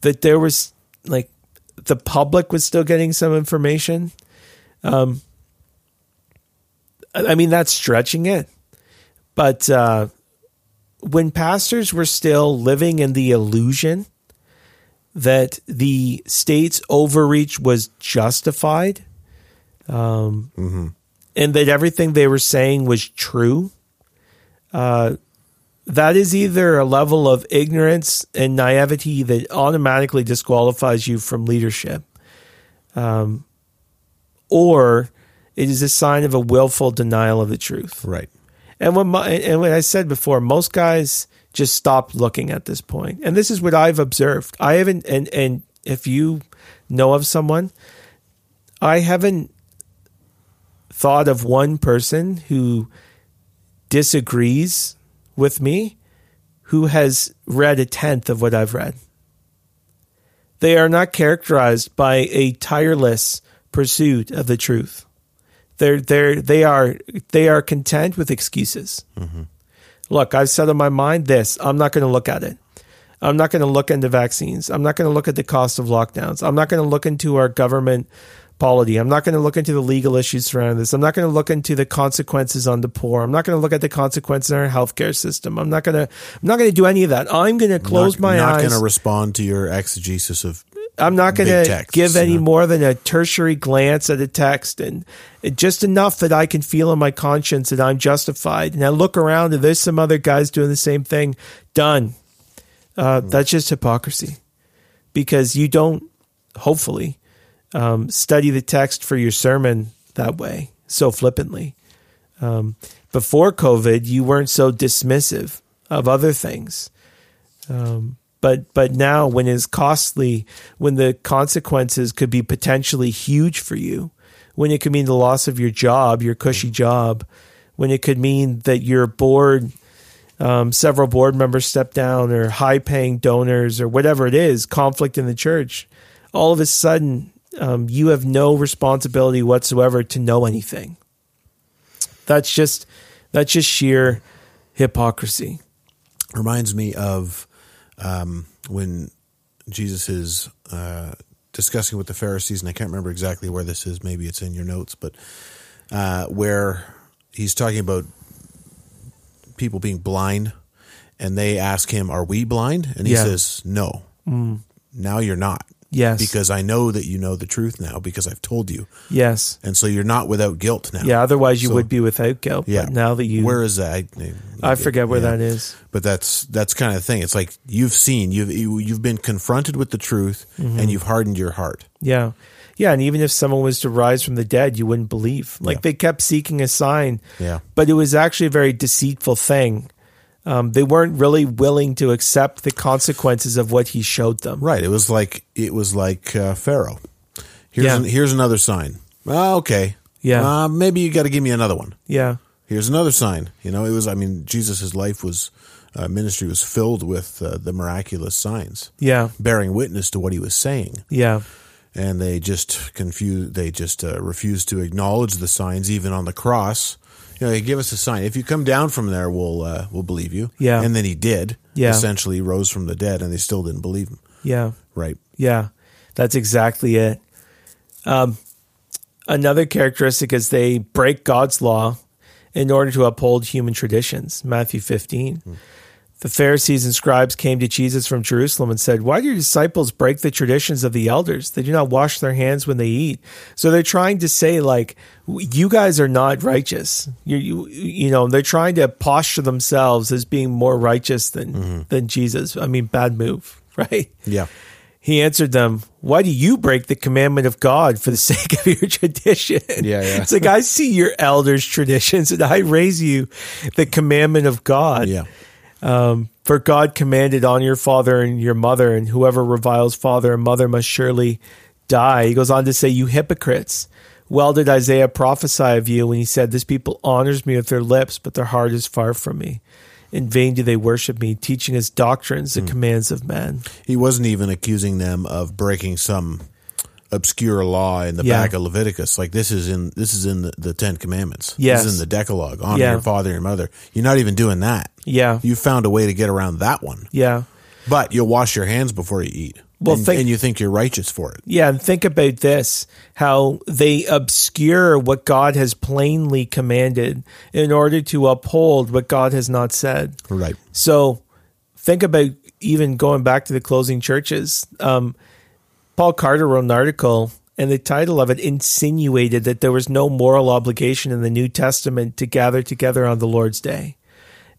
that there was like the public was still getting some information. Um, I mean, that's stretching it. But uh, when pastors were still living in the illusion that the state's overreach was justified, um, and that everything they were saying was true, uh, that is either a level of ignorance and naivety that automatically disqualifies you from leadership, um, or it is a sign of a willful denial of the truth. Right. And when my, and when I said before, most guys just stop looking at this point. And this is what I've observed. I haven't and and if you know of someone, I haven't thought of one person who disagrees with me who has read a tenth of what I've read. They are not characterized by a tireless pursuit of the truth. They're they're they are they are content with excuses. Mm-hmm. Look, I've said in my mind this. I'm not going to look at it. I'm not going to look into vaccines. I'm not going to look at the cost of lockdowns. I'm not going to look into our government polity. I'm not going to look into the legal issues surrounding this. I'm not going to look into the consequences on the poor. I'm not going to look at the consequences in our healthcare system. I'm not going to. I'm not going to do any of that. I'm going to close not, my not eyes. Not going to respond to your exegesis of I'm not going to give any more than a tertiary glance at a text and just enough that I can feel in my conscience that I'm justified. And I look around and there's some other guys doing the same thing. Done. Uh, That's just hypocrisy because you don't, hopefully, um, study the text for your sermon that way so flippantly. Um, before COVID, you weren't so dismissive of other things but but now when it's costly when the consequences could be potentially huge for you when it could mean the loss of your job your cushy job when it could mean that your board um, several board members step down or high paying donors or whatever it is conflict in the church all of a sudden um, you have no responsibility whatsoever to know anything that's just that's just sheer hypocrisy reminds me of um, when Jesus is uh, discussing with the Pharisees, and I can't remember exactly where this is. Maybe it's in your notes, but uh, where he's talking about people being blind, and they ask him, "Are we blind?" And he Yeah. says, "No. Now you're not." Yes Because I know that you know the truth now because I've told you. yes And so you're not without guilt now. Yeah, otherwise you So- would be without guilt. Yeah. But now that you, Where is that? I, I forget where yeah. that is. But that's that's kind of the thing. It's like you've seen you've you, you've been confronted with the truth Mm-hmm. and you've hardened your heart. Yeah. Yeah. And even if someone was to rise from the dead, you wouldn't believe. Like Yeah. they kept seeking a sign, Yeah. but it was actually a very deceitful thing. Um, they weren't really willing to accept the consequences of what he showed them. Right. It was like it was like uh, Pharaoh. Here's Yeah. an, here's another sign. Ah, okay. Yeah. Uh, maybe you got to give me another one. Yeah. Here's another sign. You know, it was. I mean, Jesus' life was uh, ministry was filled with uh, the miraculous signs, Yeah. bearing witness to what he was saying. Yeah. and they just confuse they just uh, refuse to acknowledge the signs even on the cross you know they give us a sign if you come down from there we'll uh, we'll believe you Yeah. and then he did Yeah. essentially rose from the dead and they still didn't believe him Yeah. right Yeah, that's exactly it. Um, another characteristic is they break God's law in order to uphold human traditions. Matthew 15. The Pharisees and scribes came to Jesus from Jerusalem and said, Why do your disciples break the traditions of the elders? They do not wash their hands when they eat. So they're trying to say, like, you guys are not righteous. You, you, you know, they're trying to posture themselves as being more righteous than, mm-hmm. than Jesus. I mean, bad move, right? yeah He answered them, Why do you break the commandment of God for the sake of your tradition? Yeah, yeah. It's like, I see your elders' traditions and I raise you the commandment of God. yeah Um, for God commanded on your father and your mother, and whoever reviles father and mother must surely die. He goes on to say, You hypocrites, Well did Isaiah prophesy of you when he said, This people honors me with their lips, but their heart is far from me. In vain do they worship me, teaching as doctrines the commands of men. He wasn't even accusing them of breaking some obscure law in the Yeah. back of Leviticus. Like this is in this is in the, the Ten Commandments. Yes. This is in the Decalogue. Honor Yeah. your father and your mother. You're not even doing that. Yeah. You found a way to get around that one. Yeah. But you'll wash your hands before you eat. Well, and, think- and you think you're righteous for it. Yeah, and think about this how they obscure what God has plainly commanded in order to uphold what God has not said. Right. So think about even going back to the closing churches. Um, Paul Carter wrote an article, and the title of it insinuated that there was no moral obligation in the New Testament to gather together on the Lord's Day.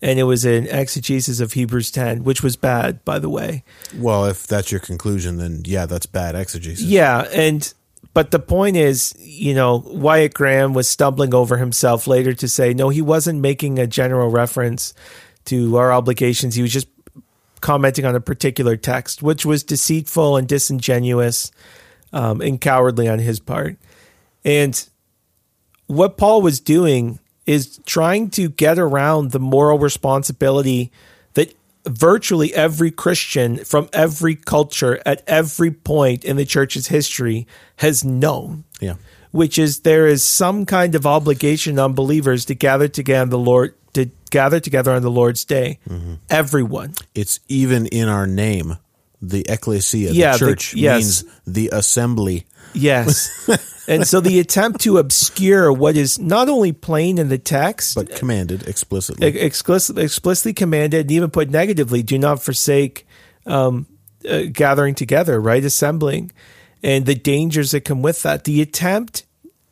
And it was an exegesis of Hebrews 10, which was bad, by the way. Well, if that's your conclusion, then yeah, that's bad exegesis. Yeah, and but the point is, you know, Wyatt Graham was stumbling over himself later to say, no, he wasn't making a general reference to our obligations. He was just commenting on a particular text, which was deceitful and disingenuous um, and cowardly on his part. And what Paul was doing is trying to get around the moral responsibility that virtually every Christian from every culture at every point in the church's history has known, Yeah. which is there is some kind of obligation on believers to gather together the Lord to gather together on the Lord's day. Everyone. It's even in our name. The ecclesia, Yeah, the the- church, yes. means the assembly. Yes. and so the attempt to obscure what is not only plain in the text, but commanded explicitly. explicitly, explicitly commanded and even put negatively do not forsake um, uh, gathering together right assembling and the dangers that come with that the attempt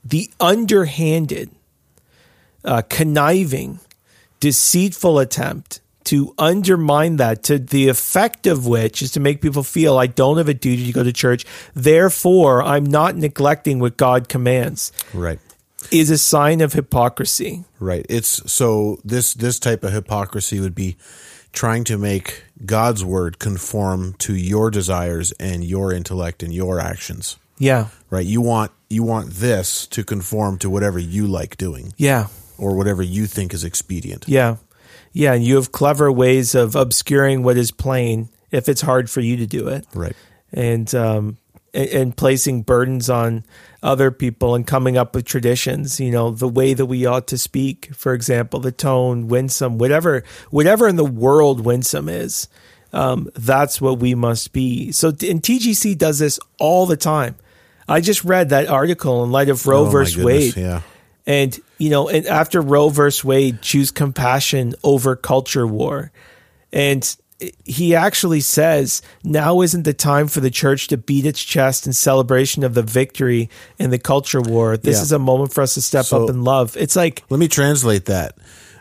the underhanded uh, conniving deceitful attempt to undermine that to the effect of which is to make people feel I don't have a duty to go to church therefore I'm not neglecting what God commands right. is a sign of hypocrisy Right. It's so this this type of hypocrisy would be trying to make God's word conform to your desires and your intellect and your actions. yeah Right? You want you want this to conform to whatever you like doing yeah or whatever you think is expedient. Yeah. Yeah. And you have clever ways of obscuring what is plain if it's hard for you to do it. Right. And, um, and, and placing burdens on other people and coming up with traditions, you know, the way that we ought to speak, for example, the tone, winsome, whatever, whatever in the world winsome is, um, that's what we must be. So, and TGC does this all the time. I just read that article in light of Roe Oh, versus goodness, Wade. Yeah. And you know, and after Roe versus Wade, choose compassion over culture war. And he actually says now isn't the time for the church to beat its chest in celebration of the victory in the culture war. This Yeah. is a moment for us to step So- up in love. It's like Let me translate that.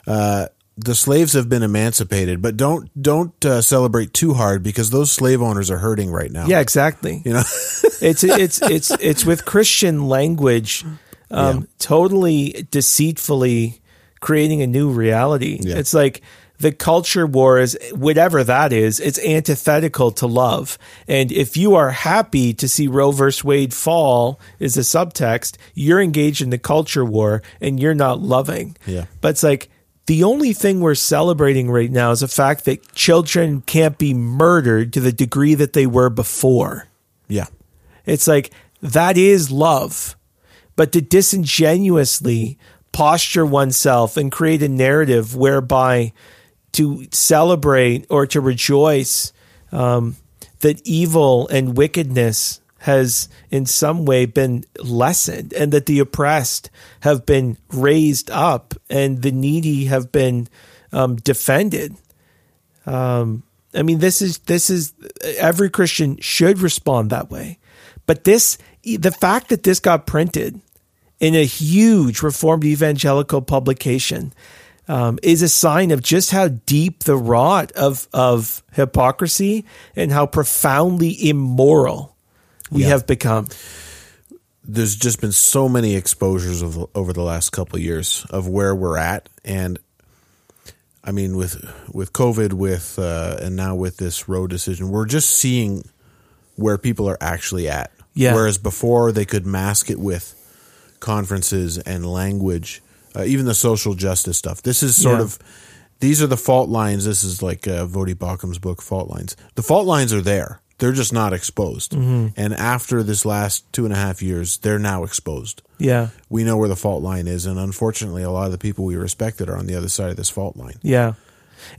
Uh, the slaves have been emancipated, but don't don't uh, celebrate too hard because those slave owners are hurting right now. yeah, exactly. You know. it's it's it's it's with Christian language, um, Yeah. totally deceitfully creating a new reality. Yeah. It's like the culture war is whatever that is. It's antithetical to love, and if you are happy to see Roe versus Wade fall, is the subtext. You're engaged in the culture war, and you're not loving. Yeah. but it's like. The only thing we're celebrating right now is the fact that children can't be murdered to the degree that they were before. yeah. It's like that is love. But to disingenuously posture oneself and create a narrative whereby to celebrate or to rejoice um, that evil and wickedness has in some way been lessened and that the oppressed have been raised up and the needy have been um, defended. Um, I mean, this is this is every Christian should respond that way. But this, the fact that this got printed in a huge Reformed evangelical publication, um, is a sign of just how deep the rot of of hypocrisy and how profoundly immoral we Yeah. have become. there's just been so many exposures of, over the last couple of years of where we're at and i mean with with covid with uh, and now with this road decision we're just seeing where people are actually at Yeah. whereas before they could mask it with conferences and language, uh, even the social justice stuff. This is sort Yeah. of these are the fault lines. This is like uh, Voddie Baucham's book, Fault Lines. The fault lines are there. They're just not exposed. Mm-hmm. And after this last two and a half years, they're now exposed. Yeah. We know where the fault line is, and unfortunately, a lot of the people we respected are on the other side of this fault line. Yeah.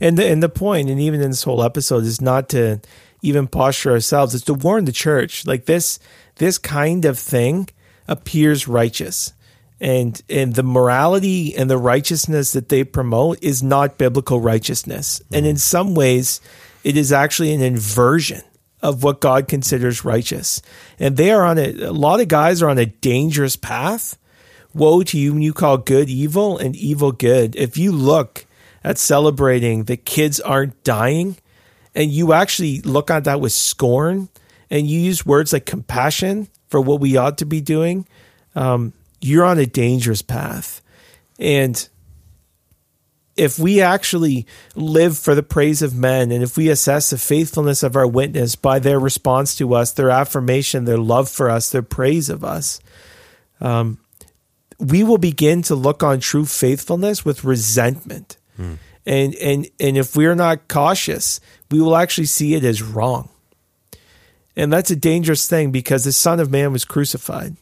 And the, and the point, and even in this whole episode, is not to even posture ourselves, it's to warn the church. Like this, this kind of thing appears righteous. And and the morality and the righteousness that they promote is not biblical righteousness. And mm-hmm. in some ways, it is actually an inversion of what God considers righteous. And they are on a, a lot of guys are on a dangerous path. Woe to you when you call good evil and evil good. If you look at celebrating that kids aren't dying and you actually look at that with scorn and you use words like compassion for what we ought to be doing, um, you're on a dangerous path. And if we actually live for the praise of men and if we assess the faithfulness of our witness by their response to us, their affirmation, their love for us, their praise of us, um, we will begin to look on true faithfulness with resentment. And, and, and if we're not cautious, we will actually see it as wrong. And that's a dangerous thing because the Son of Man was crucified.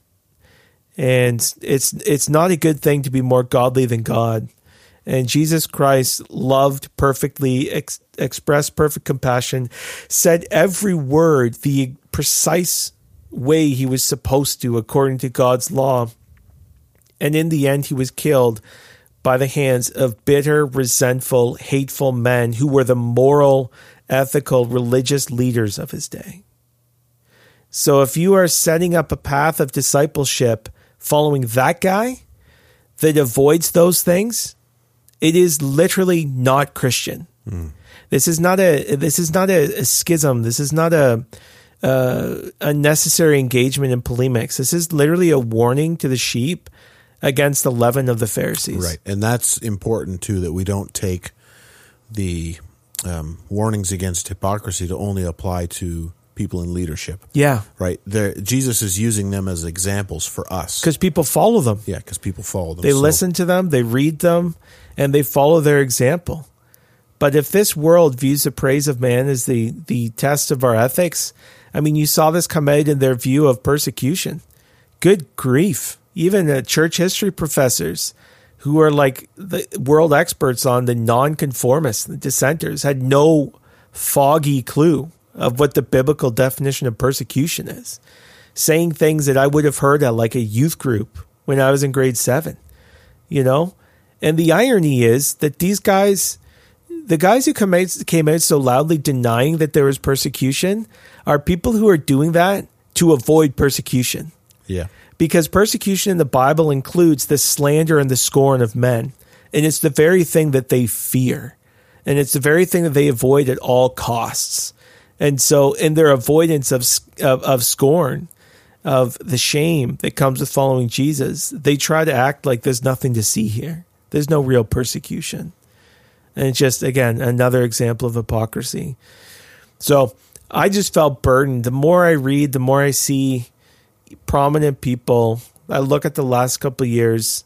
And it's it's not a good thing to be more godly than God. And Jesus Christ loved perfectly, ex- expressed perfect compassion, said every word the precise way he was supposed to according to God's law. And in the end, he was killed by the hands of bitter, resentful, hateful men who were the moral, ethical, religious leaders of his day. So if you are setting up a path of discipleship following that guy that avoids those things, it is literally not Christian. This is not a this is not a, a schism. This is not a uh, unnecessary engagement in polemics. This is literally a warning to the sheep against the leaven of the Pharisees. Right. And that's important too that we don't take the um, warnings against hypocrisy to only apply to people in leadership. Yeah, Right. There, Jesus is using them as examples for us. because people follow them. Yeah, because people follow them. They So- listen to them, they read them, and they follow their example. But if this world views the praise of man as the, the test of our ethics, I mean, you saw this come out in their view of persecution. Good grief. Even uh, church history professors who are like the world experts on the nonconformists, the dissenters, had no foggy clue of what the biblical definition of persecution is. Saying things that I would have heard at like a youth group when I was in grade seven, you know? And the irony is that these guys, the guys who come out, came out so loudly denying that there was persecution are people who are doing that to avoid persecution Yeah. because persecution in the Bible includes the slander and the scorn of men. And it's the very thing that they fear. And it's the very thing that they avoid at all costs. And so, in their avoidance of, of, of scorn, of the shame that comes with following Jesus, they try to act like there's nothing to see here. There's no real persecution. And it's just, again, another example of hypocrisy. So I just felt burdened. The more I read, the more I see prominent people. I look at the last couple years.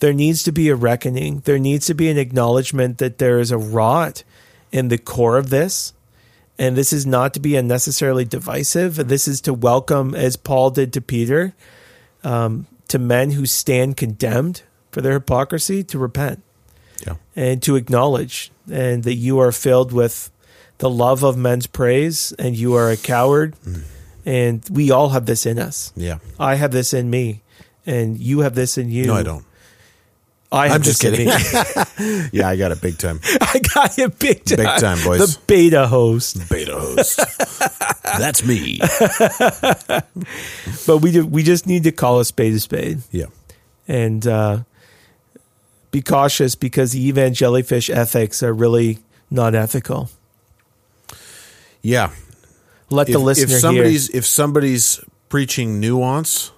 There needs to be a reckoning. There needs to be an acknowledgement that there is a rot in the core of this. And this is not to be unnecessarily divisive. This is to welcome, as Paul did to Peter, um, to men who stand condemned for their hypocrisy to repent Yeah. and to acknowledge and that you are filled with the love of men's praise and you are a coward and we all have this in us Yeah. i have this in me and you have this in you No, I don't. I I'm just kidding. Yeah, I got it big time. i got it big time Big time, boys. the beta host Beta host. That's me. but we do, we just need to call a spade a spade Yeah. and uh, be cautious because the evangellyfish ethics are really not ethical Yeah. let If, the listener if hear somebody's if somebody's preaching nuance,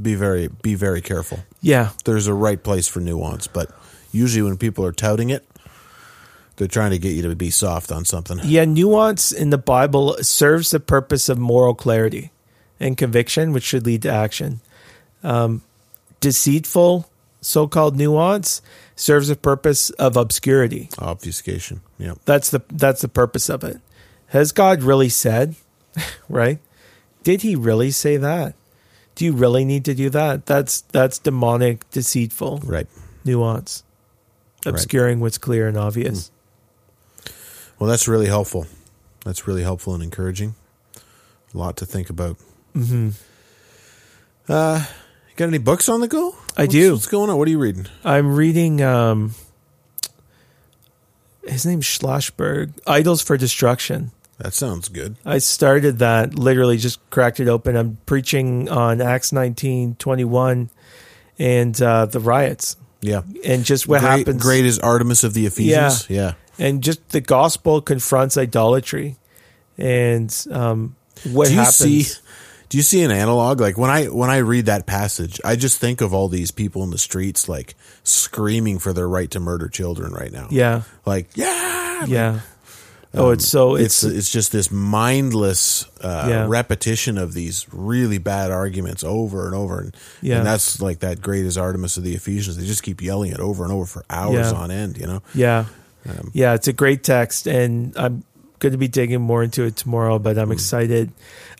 be very be very careful. Yeah There's a right place for nuance, but usually when people are touting it, they're trying to get you to be soft on something. Yeah, nuance in the Bible serves the purpose of moral clarity and conviction, which should lead to action. Um, deceitful so-called nuance serves a purpose of obscurity. Obfuscation. Yeah. That's the that's the purpose of it. Has God really said? right? Did he really say that? Do you really need to do that? That's that's demonic, deceitful Right. nuance, obscuring what's clear and obvious. Well, that's really helpful. That's really helpful and encouraging. A lot to think about. Mm-hmm. Uh, you got any books on the go? I What's- do. What's going on? What are you reading? I'm reading um his name's Schlossberg, Idols for Destruction. That sounds good. I started that literally just cracked it open. I'm preaching on Acts 19, 21 and uh, the riots Yeah. and just what great, happens. Great is Artemis of the Ephesians. Yeah. And just the gospel confronts idolatry and um, what do you happens. see? Do you see an analog? Like when I when I read that passage, I just think of all these people in the streets like screaming for their right to murder children right now. yeah. Like yeah, Yeah. Oh, it's so it's, it's it's just this mindless uh, Yeah. repetition of these really bad arguments over and over, and, Yeah. and that's like that great as Artemis of the Ephesians. They just keep yelling it over and over for hours Yeah. on end. You know, Yeah. Um, yeah, it's a great text and I'm going to be digging more into it tomorrow, but. I'm excited.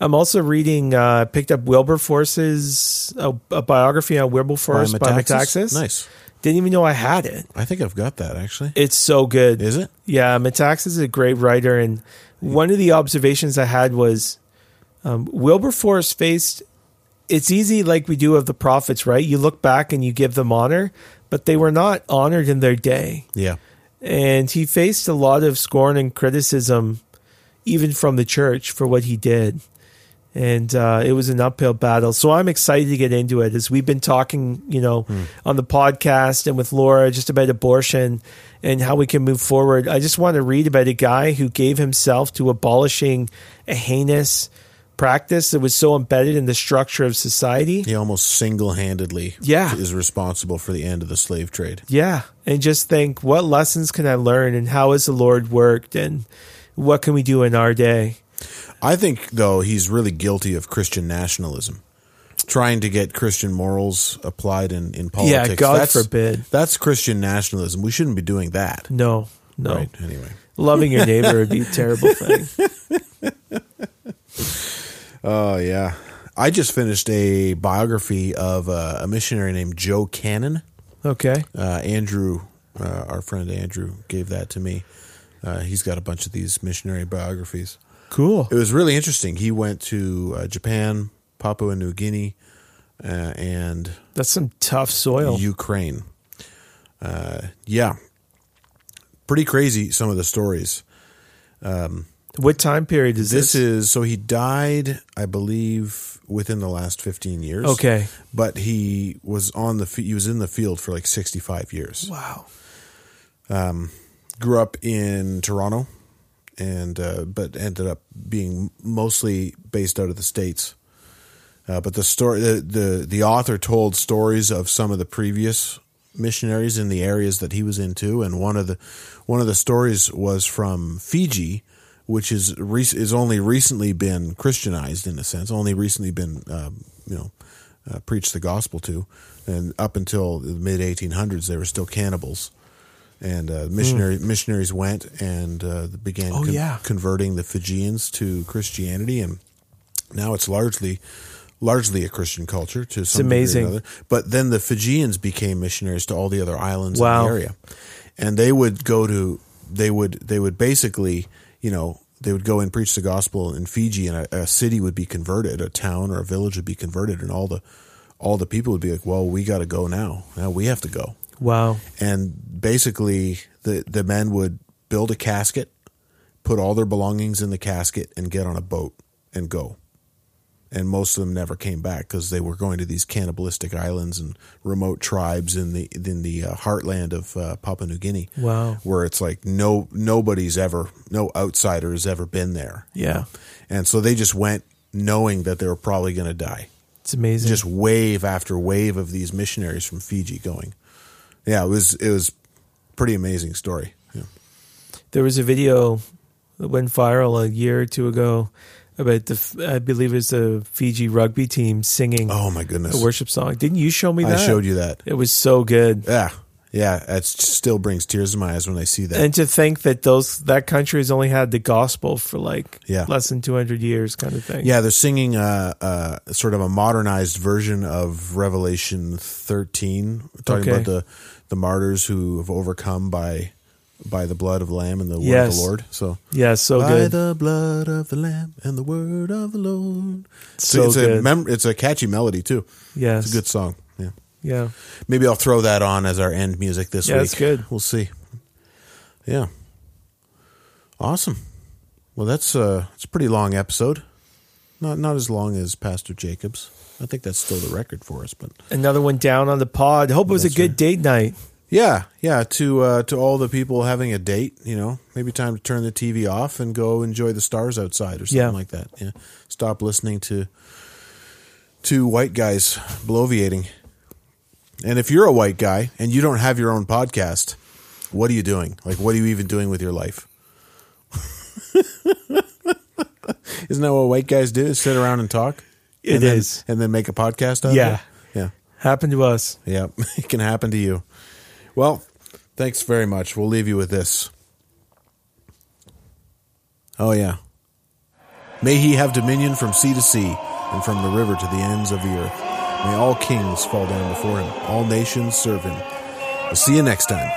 I'm also reading uh picked up Wilberforce's a, a biography on Wilberforce by Metaxas. Nice. Didn't even know I had it. I think I've got that actually. It's so good. Is it? Yeah, Metaxas is a great writer, and one of the observations I had was um, Wilberforce faced. It's easy, like we do of the prophets, right? You look back and you give them honor, but they were not honored in their day, Yeah. and he faced a lot of scorn and criticism, even from the church, for what he did. And uh, it was an uphill battle. So I'm excited to get into it as we've been talking, you know, on the podcast and with Laura just about abortion and how we can move forward. I just want to read about a guy who gave himself to abolishing a heinous practice that was so embedded in the structure of society. He almost single handedly Yeah. is responsible for the end of the slave trade. Yeah. And just think, what lessons can I learn and how has the Lord worked and what can we do in our day? I think though he's really guilty of Christian nationalism. Trying to get Christian morals applied in, in politics. Yeah, God that's, forbid. That's Christian nationalism. We shouldn't be doing that. No, no. Right. Anyway. Loving your neighbor would be a terrible thing. Oh yeah. I just finished a biography of uh, a missionary named Joe Cannon. Okay. Uh, Andrew, uh, our friend Andrew, gave that to me. Uh, he's got a bunch of these missionary biographies. Cool. It was really interesting. He went to uh, Japan, Papua New Guinea, uh, and That's some tough soil. Ukraine. Uh, yeah, pretty crazy. Some of the stories. what time period is This this? is so he died, I believe, within the last fifteen years. Okay. but he was on the he was in the field for like sixty five years. Wow. Grew up in Toronto, and uh, but ended up being mostly based out of the states. Uh, but the story, the, the the author told stories of some of the previous missionaries in the areas that he was into, and one of the one of the stories was from Fiji, which is is only recently been Christianized in a sense, only recently been um, you know uh, preached the gospel to, and up until the mid 1800s they were still cannibals. And uh, missionary missionaries went and uh, began Hmm. Oh, yeah. converting the Fijians to Christianity, and now it's largely largely a Christian culture to some or amazing. But then the Fijians became missionaries to all the other islands in the area, and they would go to they would they would basically you know they would go and preach the gospel in Fiji, and a, a city would be converted, a town or a village would be converted, and all the all the people would be like, "Well, we got to go now. Now we have to go." Wow. and basically the the men would build a casket, put all their belongings in the casket, and get on a boat and go. And most of them never came back because they were going to these cannibalistic islands and remote tribes in the in the uh, heartland of uh, Papua New Guinea. Wow. where it's like no nobody's ever no outsider has ever been there. Yeah. and so they just went knowing that they were probably going to die It's amazing. just wave after wave of these missionaries from Fiji going. Yeah, it was it was pretty amazing story. Yeah. there was a video that went viral a year or two ago about the I believe it's the Fiji rugby team singing Oh my goodness! a worship song. Didn't you show me that? I showed you that. It was so good. Yeah, yeah. It still brings tears to my eyes when I see that. And to think that those that country has only had the gospel for like Yeah. less than 200 years kind of thing. yeah, they're singing uh, uh, sort of a modernized version of Revelation 13, talking Okay. about the the martyrs who have overcome by by the blood of the Lamb and the word of the Lord. So Yeah, so by good. the blood of the Lamb and the word of the Lord. So it's good. a mem- it's a catchy melody too. yes. It's a good song. Yeah. Yeah. Maybe I'll throw that on as our end music this Yeah, week. that's good. We'll see. Yeah. Awesome. Well, that's uh it's a pretty long episode. Not not as long as Pastor Jacobs. I think that's still the record for us, but Another one down on the pod. Hope it was That's a good right. date night. yeah, yeah, to uh to all the people having a date, you know, maybe time to turn the TV off and go enjoy the stars outside or something Yeah. like that. Yeah. Stop listening to to white guys bloviating. And if you're a white guy and you don't have your own podcast, what are you doing? Like, what are you even doing with your life? Isn't that what white guys do? Is sit around and talk? It and then- and then make a podcast out Yeah. of it? Yeah. Happened to us. Yeah. It can happen to you. Well, thanks very much. We'll leave you with this. Oh, yeah. May he have dominion from sea to sea and from the river to the ends of the earth. May all kings fall down before him, all nations serve him. We'll see you next time.